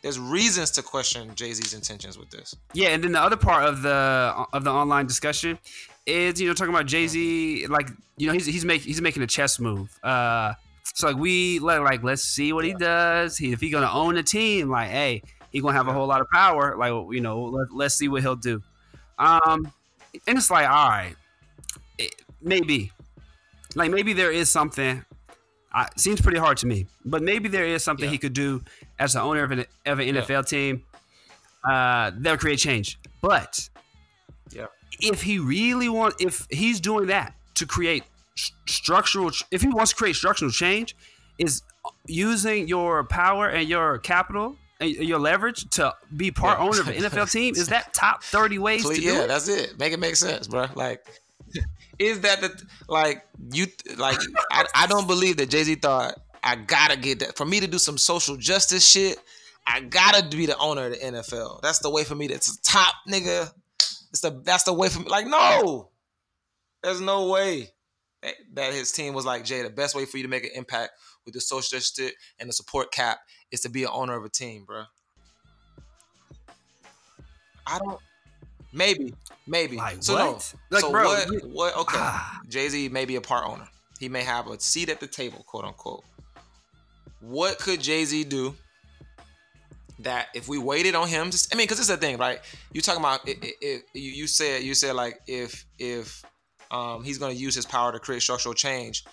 There's reasons to question Jay Z's intentions with this. Yeah, and then the other part of the of the online discussion is you know talking about Jay Z, like you know he's he's making he's making a chess move. Uh, so like we let like let's see what he does. He, if he gonna own a team, like hey, he gonna have a whole lot of power. Like you know let, let's see what he'll do. Um, and it's like all right, maybe, like maybe there is something. I, seems pretty hard to me, but maybe there is something Yeah. he could do as the owner of an, of an Yeah. NFL team uh, that'll create change. But Yeah. if he really wants, if he's doing that to create s- structural, if he wants to create structural change, is using your power and your capital and your leverage to be part Yeah. owner of an NFL team. Is that top thirty ways Please, to do yeah, it? that's it. Make it make sense, bro. Like, is that the like you like? I, I don't believe that Jay Z thought I gotta get that for me to do some social justice shit. I gotta be the owner of the NFL. That's the way for me. The top nigga. It's the that's the way for me. Like, no, there's no way that, that his team was like Jay. The best way for you to make an impact with the social justice and the support cap is to be an owner of a team, bro. I don't. Maybe, maybe. Like so what? no. Like, so bro, what? you- What? Okay. Ah. Jay Z may be a part owner. He may have a seat at the table, quote unquote. What could Jay Z do that if we waited on him? Just, I mean, because it's the thing, right? You talking about you, you said you said like if if um, he's going to use his power to create structural change.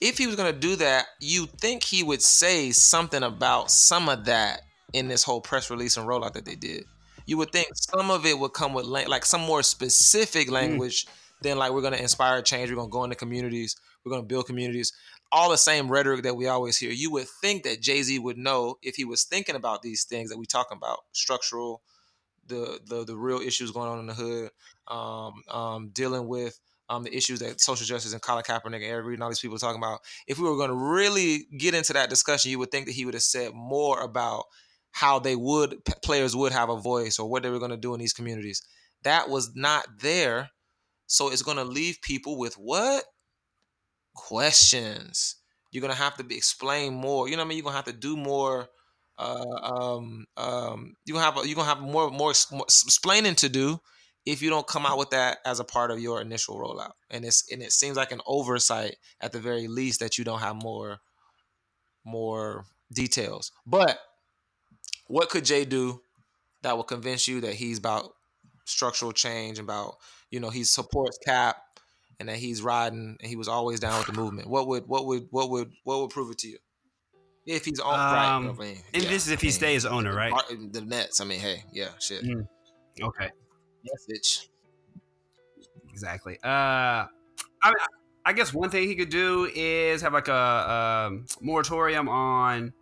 If he was going to do that, you think he would say something about some of that in this whole press release and rollout that they did. You would think some of it would come with lang- like some more specific language than like we're going to inspire change. We're going to go into communities. We're going to build communities. All the same rhetoric that we always hear. You would think that Jay Z would know if he was thinking about these things that we talking about, structural, the the the real issues going on in the hood, um, um, dealing with um, the issues that social justice and Colin Kaepernick and Eric Reid and all these people are talking about. If we were going to really get into that discussion, you would think that he would have said more about how they would players would have a voice or what they were going to do in these communities. That was not there, so it's going to leave people with what questions. You're going to have to be explain more. You know what I mean? You're going to have to do more. Uh, um, um, You have you're gonna have more more more explaining to do if you don't come out with that as a part of your initial rollout. And it's and it seems like an oversight at the very least that you don't have more more details. But what could Jay do that will convince you that he's about structural change, about you know he supports Cap, and that he's riding and he was always down with the movement? What would what would what would what would prove it to you? If he's on right, Um, I mean, yeah, this is if I he mean, stays owner, right? The Nets. I mean, hey, yeah, shit. Mm. Okay. Yes, bitch. Exactly. Uh, I mean, I guess one thing he could do is have like a, um moratorium on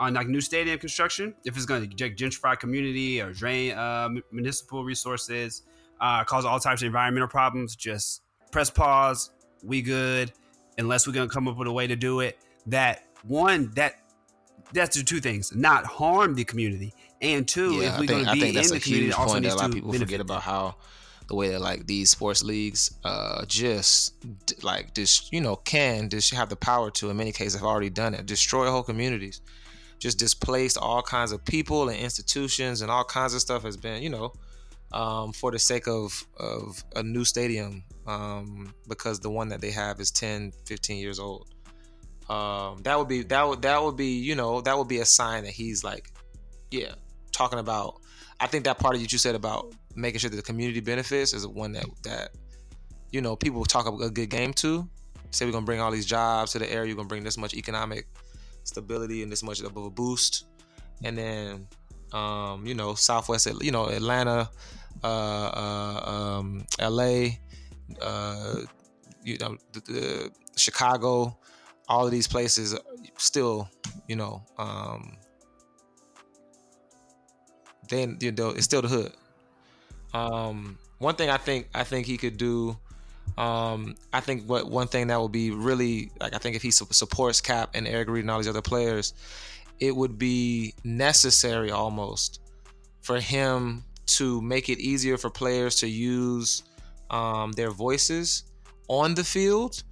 on like new stadium construction if it's going to gentrify community or drain uh, municipal resources, uh, cause all types of environmental problems. Just press pause. We good unless we're going to come up with a way to do it that one that that's the two things not harm the community and two, Yeah, if we're going to I be think in that's the community, also point that needs a lot to of people benefit forget about how the way that like these sports leagues uh just like just you know can just have the power to in many cases have already done it destroy whole communities just displaced all kinds of people and institutions and all kinds of stuff has been you know um, for the sake of of a new stadium um, because the one that they have is 10 15 years old. Um, that would be that would that would be you know that would be a sign that he's like yeah talking about i think that part of what you said about making sure that the community benefits is one that that you know people talk a good game to say we're gonna bring all these jobs to the area you're gonna bring this much economic stability and this much of a boost and then um, you know southwest you know atlanta uh, uh, um, la uh, you know the, the chicago all of these places still you know um, then you know it's still the hood um, one thing I think I think he could do. Um, I think what one thing that would be really like I think if he su- supports Cap and Eric Reid and all these other players, it would be necessary almost for him to make it easier for players to use um, their voices on the field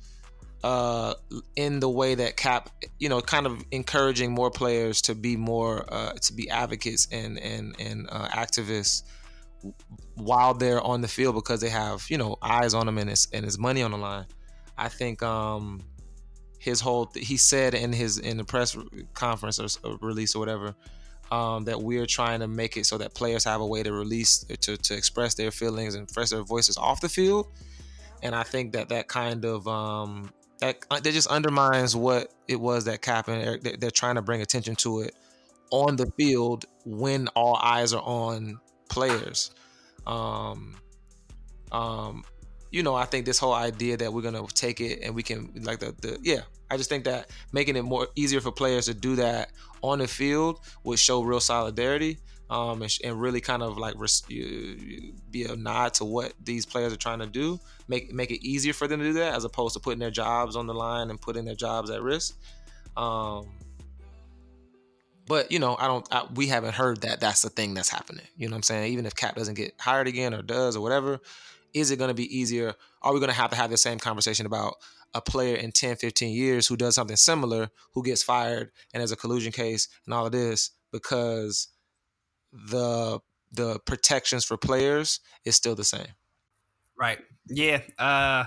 uh, in the way that Cap, you know, kind of encouraging more players to be more uh, to be advocates and and and uh, activists while they're on the field because they have you know eyes on them and his and his money on the line. I think um his whole he said in his in the press conference or, or release or whatever um, that we're trying to make it so that players have a way to release to to express their feelings and express their voices off the field. And I think that that kind of um that that just undermines what it was that Cap and they're trying to bring attention to it on the field when all eyes are on players. Um, um, you know, I think this whole idea that we're gonna take it and we can like the, the yeah, I just think that making it more easier for players to do that on the field would show real solidarity. Um, and, and really kind of like res- be a nod to what these players are trying to do. Make make it easier for them to do that, as opposed to putting their jobs on the line and putting their jobs at risk. Um, but you know, I don't. I, we haven't heard that that's the thing that's happening. You know what I'm saying? Even if Cap doesn't get hired again or does or whatever, is it going to be easier? Are we going to have to have the same conversation about a player in 10, 15 years who does something similar, who gets fired, and there's a collusion case and all of this because the the protections for players is still the same. Right. Yeah. Uh,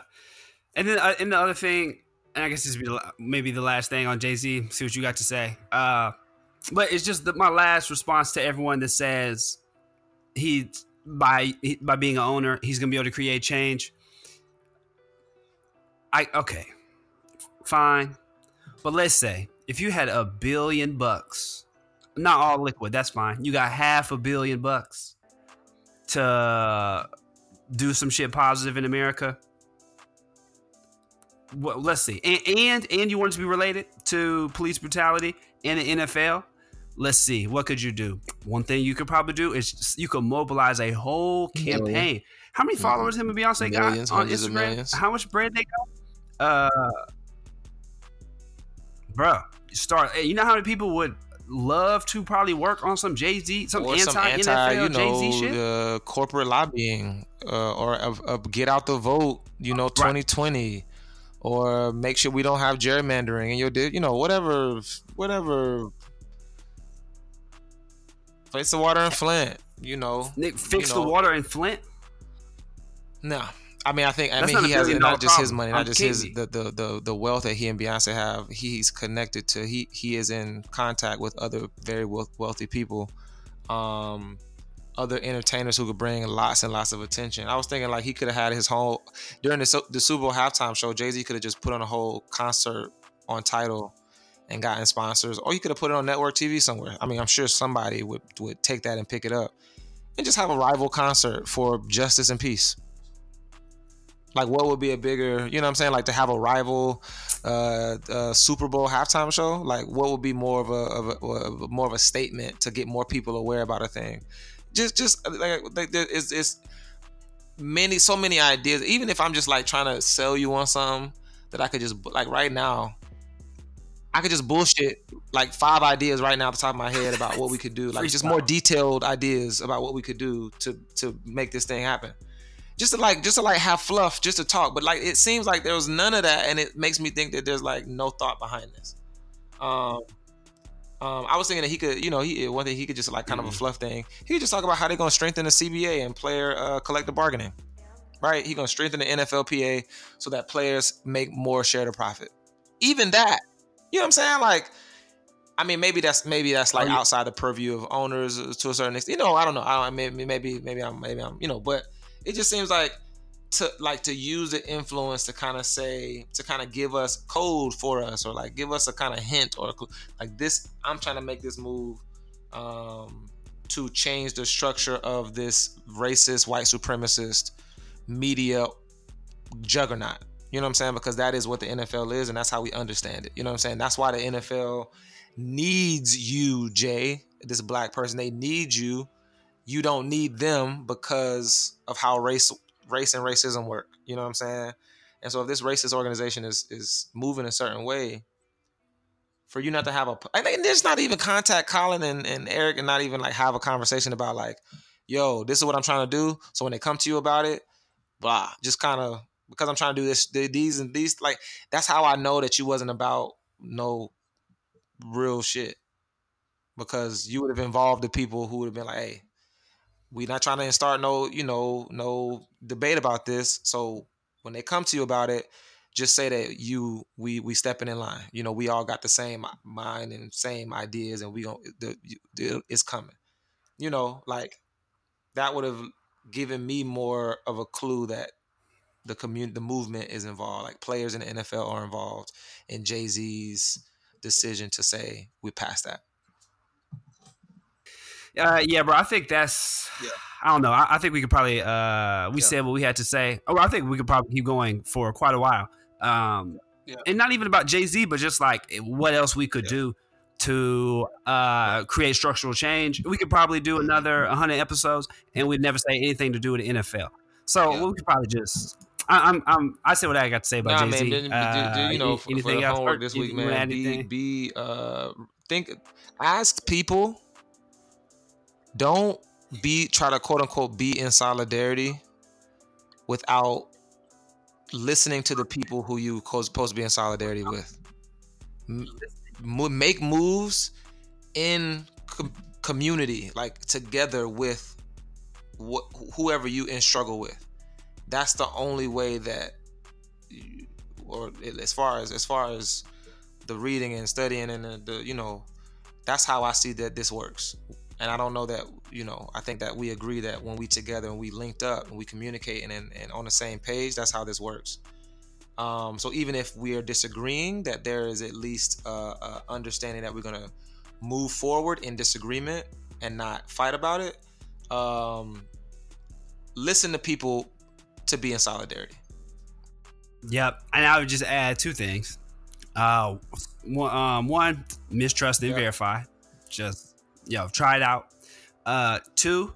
and then uh, and the other thing, and I guess this would be maybe the last thing on Jay Z. See what you got to say. Uh, but it's just the, my last response to everyone that says he by by being an owner he's gonna be able to create change. I okay, fine, but let's say if you had a billion bucks, not all liquid, that's fine. You got half a billion bucks to do some shit positive in America. Well, let's see, and, and and you want it to be related to police brutality in the NFL let's see what could you do? One thing you could probably do is you could mobilize a whole campaign. How many followers him and beyonce Millions, got on instagram? how much bread they got? Uh bruh start hey, you know how many people would love to probably work on some jay-z some or anti-nfl anti, you jay-z know, shit? uh, corporate lobbying, uh, or of get out the vote, you know, 2020, or make sure we don't have gerrymandering and your, di- you know, whatever, whatever. Place the water in Flint, you know. Nick, fix you the water in flint Nah, I mean, I think I That's mean he has not just his problem. money, I'm not just his the, the the the wealth that he and Beyonce have. He's connected to he he is in contact with other very wealthy people, um, other entertainers who could bring lots and lots of attention. I was thinking like he could have had his whole during the the Super Bowl halftime show. Jay Z could have just put on a whole concert on Tidal and gotten sponsors, or you could have put it on network TV somewhere. I mean, I'm sure somebody would would take that and pick it up and just have a rival concert for justice and peace. Like, what would be a bigger, you know what I'm saying? Like to have a rival uh, uh, Super Bowl halftime show. Like, what would be more of a, of a, of a more of a statement to get more people aware about a thing? Just, just like, like there is, it's many, so many ideas. Even if I'm just like trying to sell you on something that I could just like right now, I could just bullshit like five ideas right now off the top of my head about what we could do, like just more detailed ideas about what we could do to to make this thing happen. Just to like, just to like have fluff, just to talk. But like, it seems like there was none of that, and it makes me think that there's like no thought behind this. Um, um, I was thinking that he could, you know, he one thing he could just like kind mm-hmm. of a fluff thing. He could just talk about how they're gonna strengthen the CBA and player uh, collective bargaining, right? He's gonna strengthen the NFLPA so that players make more share the profit. Even that, you know what I'm saying? Like, I mean, maybe that's maybe that's like outside the purview of owners to a certain extent. You know, I don't know. I don't maybe maybe maybe I'm maybe I'm you know, but it just seems like to like to use the influence to kind of say to kind of give us code for us or like give us a kind of hint or like this i'm trying to make this move um to change the structure of this racist white supremacist media juggernaut you know what i'm saying because that is what the nfl is and that's how we understand it you know what i'm saying that's why the nfl needs you jay this black person they need you you don't need them because of how race race and racism work. You know what I'm saying? And so if this racist organization is is moving a certain way, for you not to have a, mean, there's not even contact Colin and, and Eric and not even like have a conversation about like, yo, this is what I'm trying to do. So when they come to you about it, blah, just kind of because I'm trying to do this, these and these, like that's how I know that you wasn't about no real shit because you would have involved the people who would have been like, hey, we not trying to start no, you know, no debate about this. So when they come to you about it, just say that you we we stepping in line. You know, we all got the same mind and same ideas, and we going the, the it's coming. You know, like that would have given me more of a clue that the community, the movement is involved. Like players in the NFL are involved in Jay Z's decision to say we passed that. Uh, yeah, bro. I think that's. Yeah. I don't know. I, I, think we could probably. Uh, we yeah. said what we had to say. Oh, I think we could probably keep going for quite a while. Um, yeah. and not even about Jay Z, but just like what else we could do to uh, create structural change. We could probably do another 100 episodes, and we'd never say anything to do with the NFL. So we could probably just. I, am I'm, I say what I got to say about nah, Jay Z. Uh, you know, anything for else? Homework this week, man. Be, be uh, think, ask people don't be try to quote unquote be in solidarity without listening to the people who you supposed to be in solidarity with. M- make moves in com- community, like together with wh- whoever you in struggle with. That's the only way that, or as far as as far as the reading and studying and the, the you know, that's how I see that this works. And I don't know that you know I think that we agree that when we together and we linked up and we communicate and, and, and on the same page that's how this works. Um, so even if we are disagreeing that there is at least a, a understanding that we're going to move forward in disagreement and not fight about it um, listen to people to be in solidarity yep and I would just add two things uh, one, um, one mistrust and yep. verify just yo, try it out. Uh, two,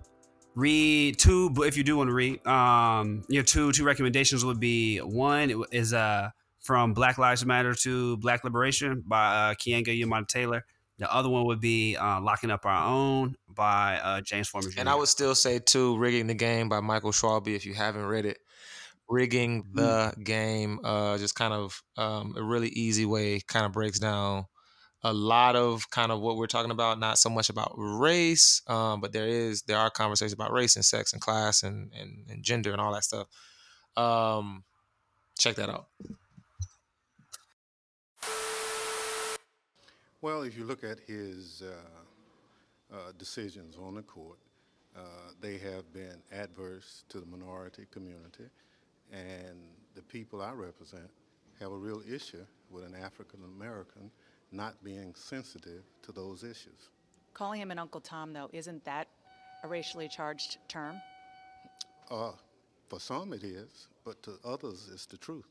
read two. But if you do want to read, um, your two two recommendations would be one is uh from Black Lives Matter to Black Liberation by uh, Keeanga Taylor. The other one would be uh, Locking Up Our Own by uh, James Forman Jr. And I would still say, too, Rigging the Game by Michael Schwalbe, if you haven't read it. Rigging hmm. the mm. Game, uh, just kind of um, a really easy way, kind of breaks down a lot of kind of what we're talking about, not so much about race, um, but there is there are conversations about race and sex and class and and, and gender and all that stuff. Um, check that out. Well, if you look at his uh, uh, decisions on the court, uh, they have been adverse to the minority community, and the people I represent have a real issue with an African American not being sensitive to those issues. Calling him an Uncle Tom, though, isn't that a racially charged term? Uh, for some it is, but to others it's the truth.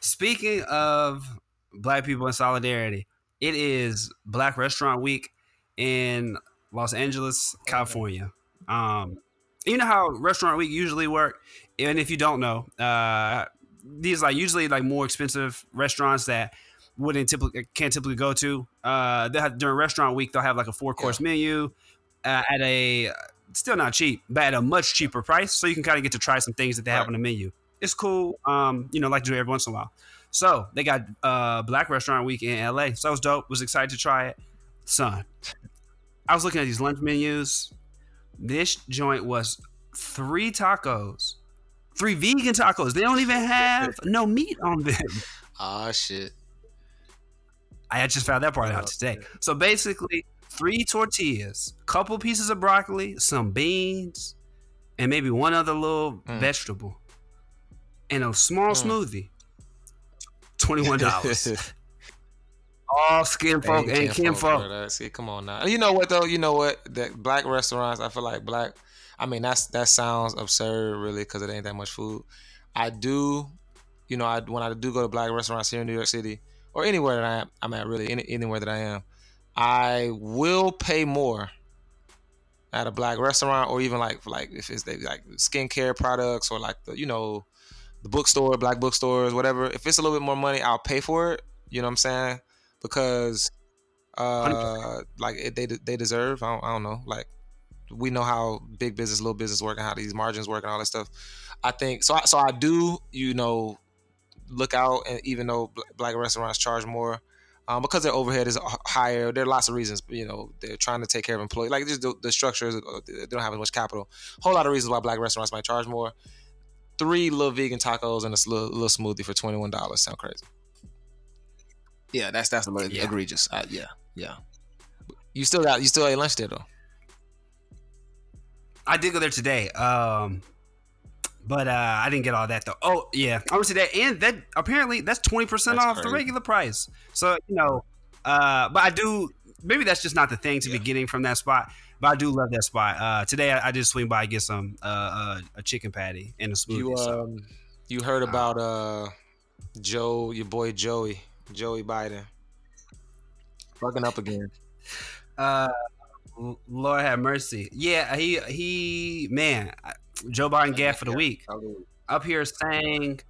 Speaking of black people in solidarity, it is Black Restaurant Week in Los Angeles, California. Um, you know how Restaurant Week usually work, and if you don't know, uh, these like usually like more expensive restaurants that wouldn't typically can't typically go to. Uh, they have, during restaurant week they'll have like a four course menu uh, at a still not cheap, but at a much cheaper price, so you can kind of get to try some things that they have on the menu. It's cool. Um, you know, like to do every once in a while. So they got uh Black Restaurant Week in LA. So that was dope. Was excited to try it. Son, I was looking at these lunch menus. This joint was three tacos, three vegan tacos. They don't even have no meat on them. Ah shit. I just found that part out Oh, today. So basically, three tortillas, couple pieces of broccoli, some beans, and maybe one other little Mm. vegetable, and a small Mm. smoothie. Twenty-one dollars. All skin folk and kin folk. See, come on now. You know what though? You know what? That black restaurants. I feel like black. I mean, that's that sounds absurd, really, because it ain't that much food. I do, you know, I when I do go to black restaurants here in New York City or anywhere that I am, I'm at, really, any, anywhere that I am, I will pay more at a black restaurant or even like like if it's they, like skincare products or like the you know the bookstore, black bookstores, whatever. If it's a little bit more money, I'll pay for it. You know what I'm saying? Because uh like it, they they deserve. I don't, I don't know. Like we know how big business, little business work, and how these margins work, and all that stuff. I think so. I, so I do, you know, look out, and even though black restaurants charge more, um, because their overhead is higher. There are lots of reasons. You know, they're trying to take care of employees. Like just the, the structure, is, uh, they don't have as much capital. Whole lot of reasons why black restaurants might charge more. Three little vegan tacos and a little, little smoothie for twenty one dollars sound crazy. Yeah, that's that's a little Yeah. egregious. Uh, yeah, yeah. You still got you still ate lunch there though. I did go there today. Um, but uh, I didn't get all that though. Oh yeah, I went today, and that apparently that's twenty percent That's off the regular price. So you know, uh, but I do. Maybe that's just not the thing to be getting from that spot. But I do love that spot. Uh, today I, I did swing by and get some uh, uh, a chicken patty and a smoothie. You so. um you heard about uh Joe, your boy Joey, Joey Biden, fucking up again. Uh, Lord have mercy. Yeah, he he man, Joe Biden gaff for the week. up here saying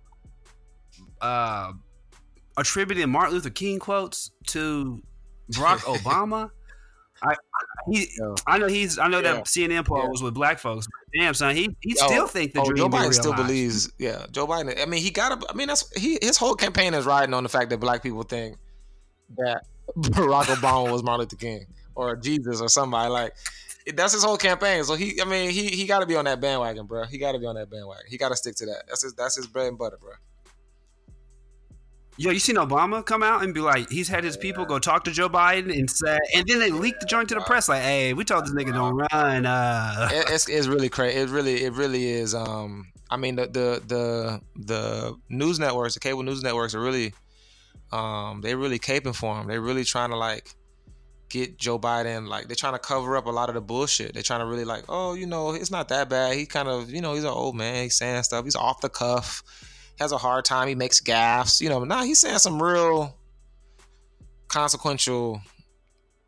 uh attributing Martin Luther King quotes to Barack Obama. I he Yo. I know he's I know Yeah. that CNN poll Yeah. was with black folks. Damn son, he he Yo, still think the oh, dream Joe be Biden still believes. Yeah, Joe Biden. I mean, he got. to I mean, that's he. His whole campaign is riding on the fact that black people think that Barack Obama was Martin Luther King or Jesus or somebody like. That's his whole campaign. So he, I mean, he he got to be on that bandwagon, bro. He got to be on that bandwagon. He got to stick to that. That's his. That's his bread and butter, bro. Yo, you seen Obama come out and be like, he's had his people go talk to Joe Biden and say, and then they leaked the joint to the press like, hey, we told this nigga don't run. Uh, it, it's it's really crazy. It really it really is. Um, I mean the the the the news networks, the cable news networks are really, um, they really caping for him. They're really trying to like get Joe Biden like they're trying to cover up a lot of the bullshit. They're trying to really like, oh, you know, it's not that bad. He kind of, you know, he's an old man. He's saying stuff. He's off the cuff. Has a hard time. He makes gaffes. You know, now he's saying some real consequential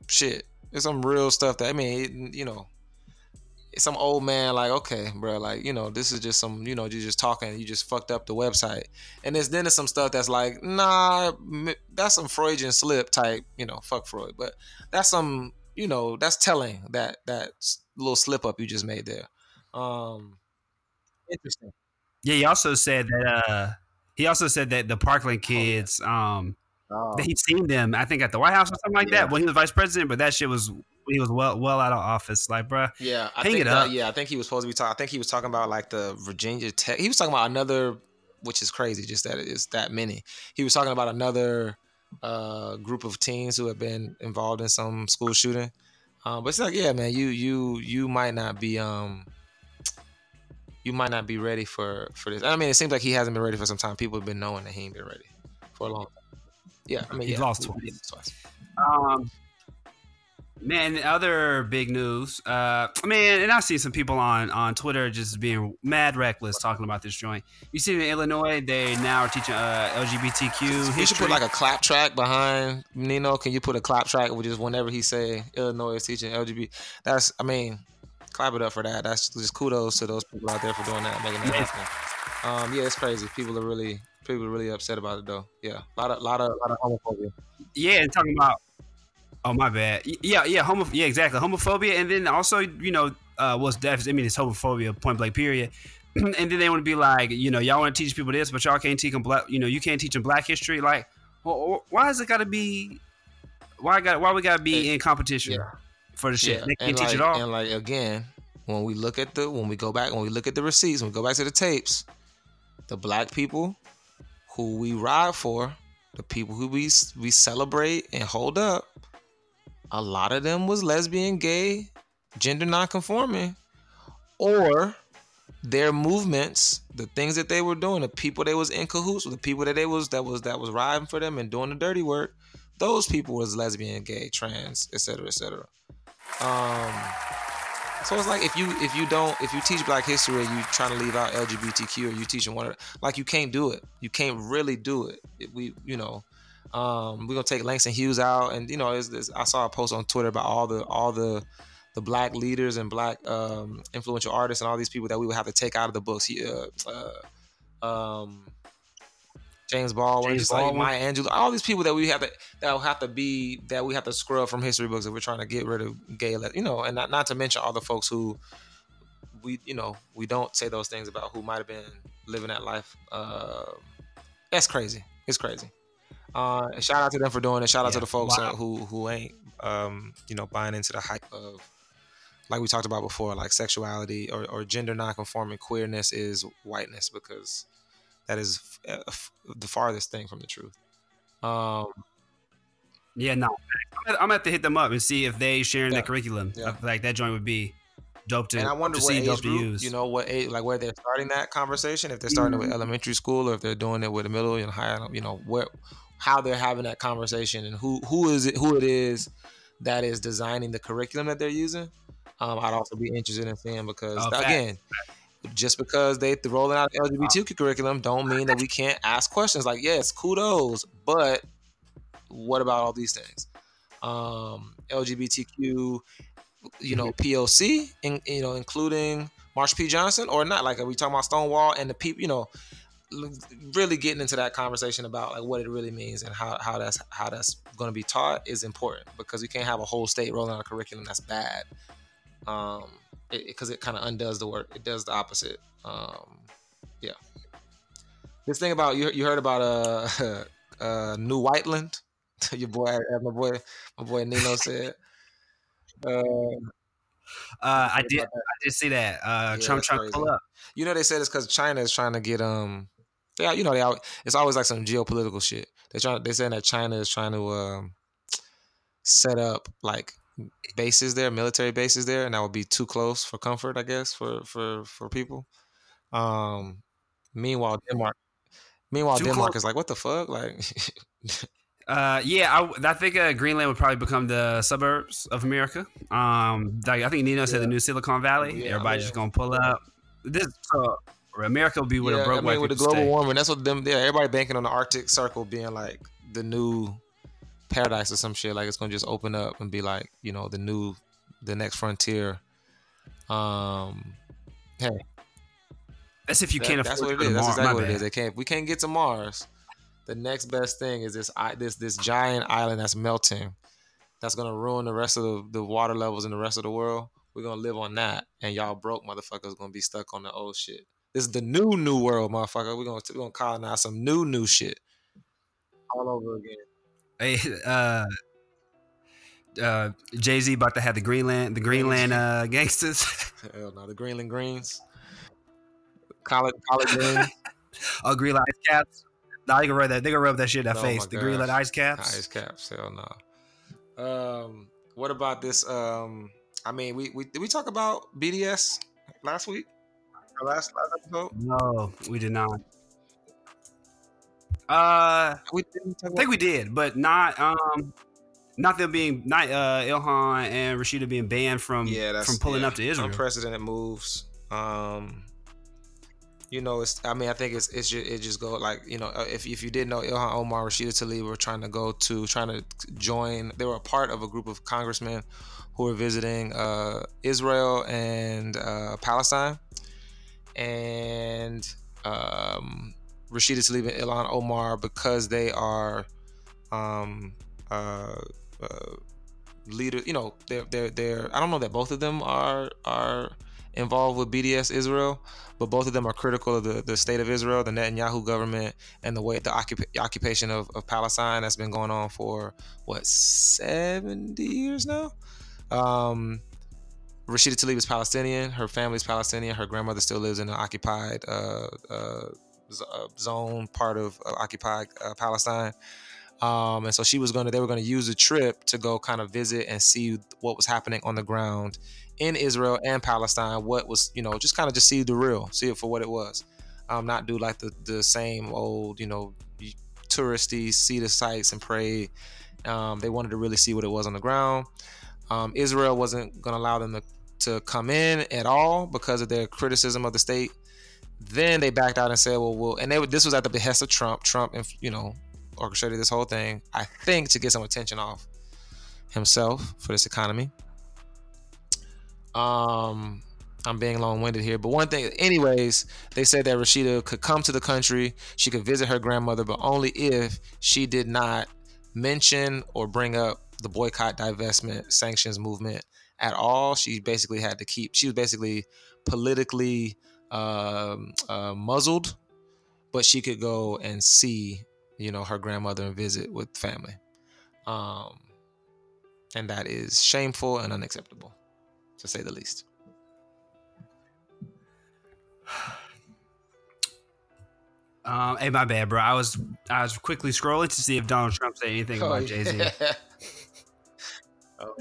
shit. There's some real stuff that I mean, you know, some old man like, okay, bro, like you know, this is just some, you know, you just talking, you just fucked up the website, and there's then there's some stuff that's like, nah, that's some Freudian slip type, you know, fuck Freud, but that's some, you know, that's telling that that little slip up you just made there. Um, interesting. Yeah, he also said that, uh, he also said that the Parkland Oh, yeah. kids, um, that he'd seen them, I think, at the White House or something like Yeah. that when he was vice president, but that shit was, he was well, well out of office. Like, bruh, Yeah, I think it that- up. yeah, I think he was supposed to be talking. I think he was talking about like the Virginia Tech. He was talking about another, which is crazy, just that it's that many. He was talking about another uh, group of teens who have been involved in some school shooting. Um, but it's like, yeah, man, you you you might not be um you might not be ready for for this. I mean, it seems like he hasn't been ready for some time. People have been knowing that he ain't been ready for a long time. Yeah, I mean, He's yeah, lost he- twice. he lost twice. Um, man, other big news. Uh, man, and I see some people on on Twitter just being mad reckless talking about this joint. You see, in Illinois, they now are teaching uh, LGBTQ You should put like a clap track behind Nino. Can you put a clap track with just whenever he say Illinois is teaching LGBT? That's I mean, clap it up for that. That's just kudos to those people out there for doing that, making that happen. Um, yeah, it's crazy. People are really people are really upset about it though. Yeah, a lot of lot of lot of homophobia. Yeah, and talking about. Oh my bad. Yeah, yeah, homo. Yeah, exactly. Homophobia, and then also, you know, uh, what's def? I mean, it's homophobia, point blank, period. and then they want to be like, you know, y'all want to teach people this, but y'all can't teach them black. You know, you can't teach them black history. Like, wh- why is it got to be? Why got? Why we got to be in competition Yeah. For the shit? Yeah, They can't and teach like, it all. And like again, when we look at the when we go back when we look at the receipts, when we go back to the tapes, the black people who we ride for, the people who we we celebrate and hold up, a lot of them was lesbian, gay, gender nonconforming, or their movements, the things that they were doing, the people they was in cahoots with, the people that they was that was that was riding for them and doing the dirty work, those people was lesbian, gay, trans, etc., etc. Um, so it's like if you if you don't if you teach Black history and you trying to leave out LGBTQ or you teaching one of like you can't do it. You can't really do it. We you know, um, we're gonna take Langston Hughes out, and you know, it's, it's, I saw a post on Twitter about all the all the the black leaders and black um, influential artists and all these people that we would have to take out of the books. He, uh, uh, um, James Baldwin, James just like Baldwin. Maya Angelou, all these people that we have to that will have to be that we have to scrub from history books if we're trying to get rid of gay, you know, and not, not to mention all the folks who we you know we don't say those things about who might have been living that life. Uh, that's crazy. It's crazy. Uh, and shout out to them for doing it. Shout out to the folks Wow. who who ain't um, you know buying into the hype of like we talked about before, like sexuality or, or gender nonconforming queerness is whiteness because that is f- f- the farthest thing from the truth. Um, Yeah, no. I'm gonna- have to hit them up and see if they sharing Yeah. the curriculum. Yeah. Like that joint would be dope to. and I wonder to what see, age group, use. you know, what age, like where they're starting that conversation. If they're starting it with elementary school, or if they're doing it with the middle and high, you know, where how they're having that conversation and who who is it who it is that is designing the curriculum that they're using. Um, I'd also be interested in seeing because Oh, again, just because they th- rolling out LGBTQ curriculum don't mean that we can't ask questions. Like, yes, kudos, but what about all these things? Um, LGBTQ, you know, POC, in, you know, including Marsha P. Johnson, or not? Like, are we talking about Stonewall and the people? You know, really getting into that conversation about like what it really means and how, how that's how that's going to be taught is important because we can't have a whole state rolling out a curriculum that's bad. Um, because it, kind of undoes the work. It does the opposite. Um, yeah. This thing about you, you heard about uh, uh, New Whiteland. Your boy, uh, my boy, my boy Nino said. Uh, Uh, I did. I did see that. Uh, Yeah, Trump trying to pull up. You know they said it's because China is trying to get um, yeah, you know they al- it's always like some geopolitical shit. They trying they saying that China is trying to um, set up like bases there, military bases there, and that would be too close for comfort, I guess, for for for people. Um, meanwhile, Denmark, meanwhile Too Denmark close. is like, what the fuck, like. Uh, yeah, I, I think uh, Greenland would probably become the suburbs of America. Um, like, I think Nino said the new Silicon Valley. Yeah, Everybody's yeah. just gonna pull up. This so America will be the yeah, broke I mean, with the global stay. warming, that's what them. Yeah, everybody banking on the Arctic Circle being like the new paradise or some shit. Like it's gonna just open up and be like, you know, the new, the next frontier. Um, hey, That's if you that- can't that's afford what to it That's Mars. exactly My what it is. They can't. We can't get to Mars. The next best thing is this this this giant island that's melting. That's gonna ruin the rest of the, the water levels in the rest of the world. We're gonna live on that, and y'all broke motherfuckers gonna be stuck on the old shit. This is the new new world, motherfucker. We're gonna we're gonna colonize some new new shit all over again. Hey, uh, uh, Jay Z about to have the Greenland, the Greenland uh, gangsters. Hell no, the Greenland Greens, collard collard greens, oh, Greenland ice caps. Nah, they gonna rub that. They gonna rub that shit in that Oh face. The gosh. Greenland ice caps. ice caps. Hell no. Um, what about this? Um, I mean, we we did we talk about BDS last week? Or last last episode? No, we did not. Uh, We didn't talk I think we did, but not um, not them being not uh Ilhan and Rashida being banned from yeah, that's from pulling yeah, up to Israel. Unprecedented moves. Um, you know, it's. I mean, I think it's it's just, it just go like you know, uh, if if you didn't know, Ilhan Omar, Rashida Tlaib were trying to go to trying to join. They were a part of a group of congressmen who were visiting uh, Israel and uh, Palestine, and um, Rashida Tlaib and Ilhan Omar because they are um, uh, uh, leader. You know, they're they're they're. I don't know that both of them are are involved with BDS Israel, but both of them are critical of the, the state of Israel, the Netanyahu government, and the way the occup- occupation of, of Palestine that's been going on for what seventy years now. Um, Rashida Tlaib is Palestinian. Her family's Palestinian. Her grandmother still lives in an occupied uh, uh zone, part of occupied uh, Palestine. Um, and so she was going to, they were going to use a trip to go kind of visit and see what was happening on the ground in Israel and Palestine. What was, you know, just kind of just see the real, see it for what it was. Um, not do like the, the same old, you know, touristy, see the sights and pray. Um, they wanted to really see what it was on the ground. Um, Israel wasn't going to allow them to, to come in at all because of their criticism of the state. Then they backed out and said, "Well, we'll." And they, this was at the behest of Trump. Trump, and you know, orchestrated this whole thing, I think, to get some attention off himself for this economy. Um, I'm being long-winded here, but one thing, anyways, they said that Rashida could come to the country, she could visit her grandmother, but only if she did not mention or bring up the boycott, divestment, sanctions movement at all. She basically had to keep. She was basically politically um, uh, muzzled, but she could go and see you know, her grandmother and visit with family. Um, and that is shameful and unacceptable, to say the least. Um, hey, my bad, bro. I was I was quickly scrolling to see if Donald Trump said anything oh, about Jay Z. oh,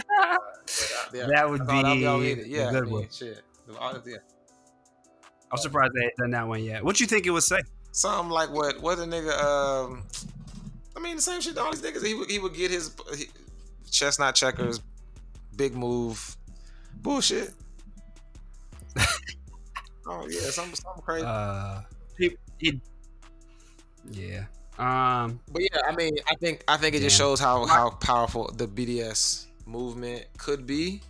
yeah. That would be yeah, good I mean, one. Shit. Yeah. I'm surprised they ain't done that one yet. What you think it would say? something like what what the nigga um I mean the same shit all these niggas he would he would get his he, chestnut checkers big move bullshit. oh yeah, something something crazy. Uh he, he, yeah. Um but yeah, I mean I think I think it yeah. just shows how how powerful the BDS movement could be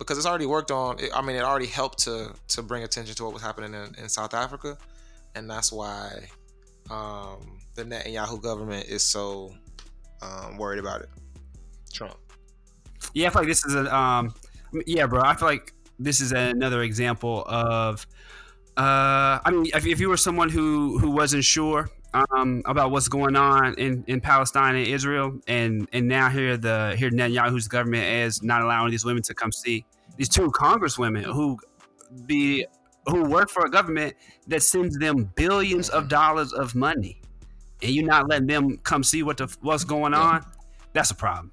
because it's already worked on I mean it already helped to to bring attention to what was happening in, in South Africa and that's why um, the Netanyahu government is so um, worried about it. Trump. Yeah, I feel like this is a um, yeah, bro. I feel like this is another example of. Uh, I mean, if, if you were someone who who wasn't sure um, about what's going on in, in Palestine and Israel, and and now here the here Netanyahu's government is not allowing these women to come see these two congresswomen who be who work for a government that sends them billions of dollars of money, and you're not letting them come see what the what's going on, that's a problem.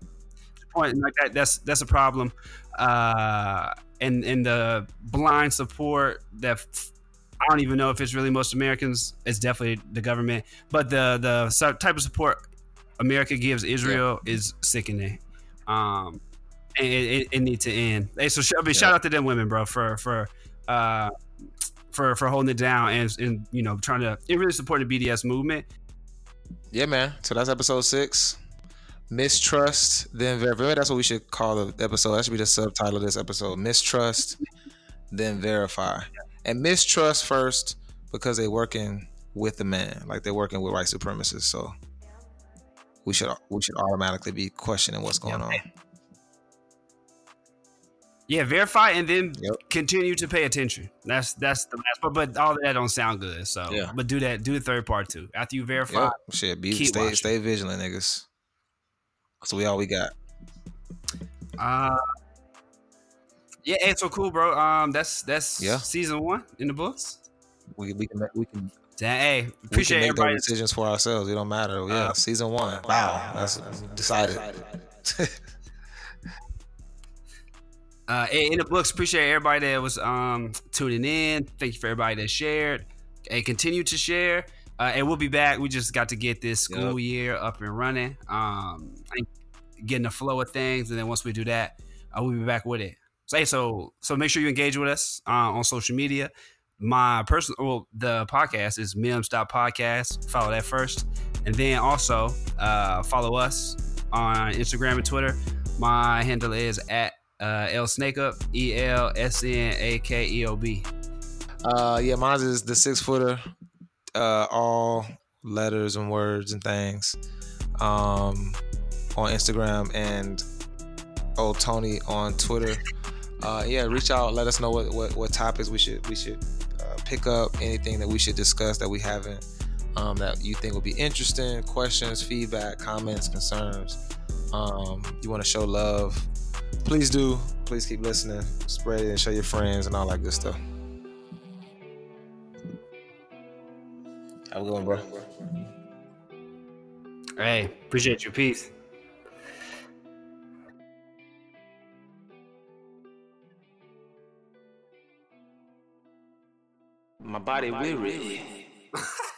Point like that, that's that's a problem. Uh, and and the blind support that I don't even know if it's really most Americans. It's definitely the government, but the the type of support America gives Israel yeah. is sickening. Um, and it, it, it needs to end. Hey, so I mean, yeah. shout out to them women, bro, for for uh, for for holding it down and and you know trying to it really support the BDS movement. Yeah, man. So that's episode six. Mistrust, then verify. That's what we should call the episode. That should be the subtitle of this episode. Mistrust, then verify. And mistrust first because they're working with the man, like they're working with white supremacists. So we should we should automatically be questioning what's going on. Yeah, verify and then yep. continue to pay attention. That's that's the last part. But all that don't sound good. So yeah. but do that, do the third part too. After you verify, yep. shit, be stay watching. stay vigilant, niggas. So we all we got. Uh yeah, it's so cool, bro. Um that's that's yeah. season one in the books. We we can we can Damn, hey, appreciate we can make those decisions for ourselves. It don't matter. Yeah, uh, season one. Wow, that's, that's decided. Uh, in the books, appreciate everybody that was um, tuning in. Thank you for everybody that shared and continue to share. Uh, and we'll be back. We just got to get this school yep. year up and running, um, getting the flow of things, and then once we do that, uh, we'll be back with it. So, hey, so so make sure you engage with us uh, on social media. My personal, well, the podcast is Mims Podcast. Follow that first, and then also uh, follow us on Instagram and Twitter. My handle is at uh, L Snake Up, E L S N A K E O B. Uh, yeah, mine is the six footer uh, all letters and words and things um, on Instagram and old Tony on Twitter. Uh, yeah, reach out. Let us know what, what, what topics we should we should uh, pick up. Anything that we should discuss that we haven't um, that you think will be interesting. Questions, feedback, comments, concerns. Um, you want to show love? Please do. Please keep listening. Spread it and show your friends and all that good stuff. A good one, bro. Hey, appreciate you. Peace. My body weary.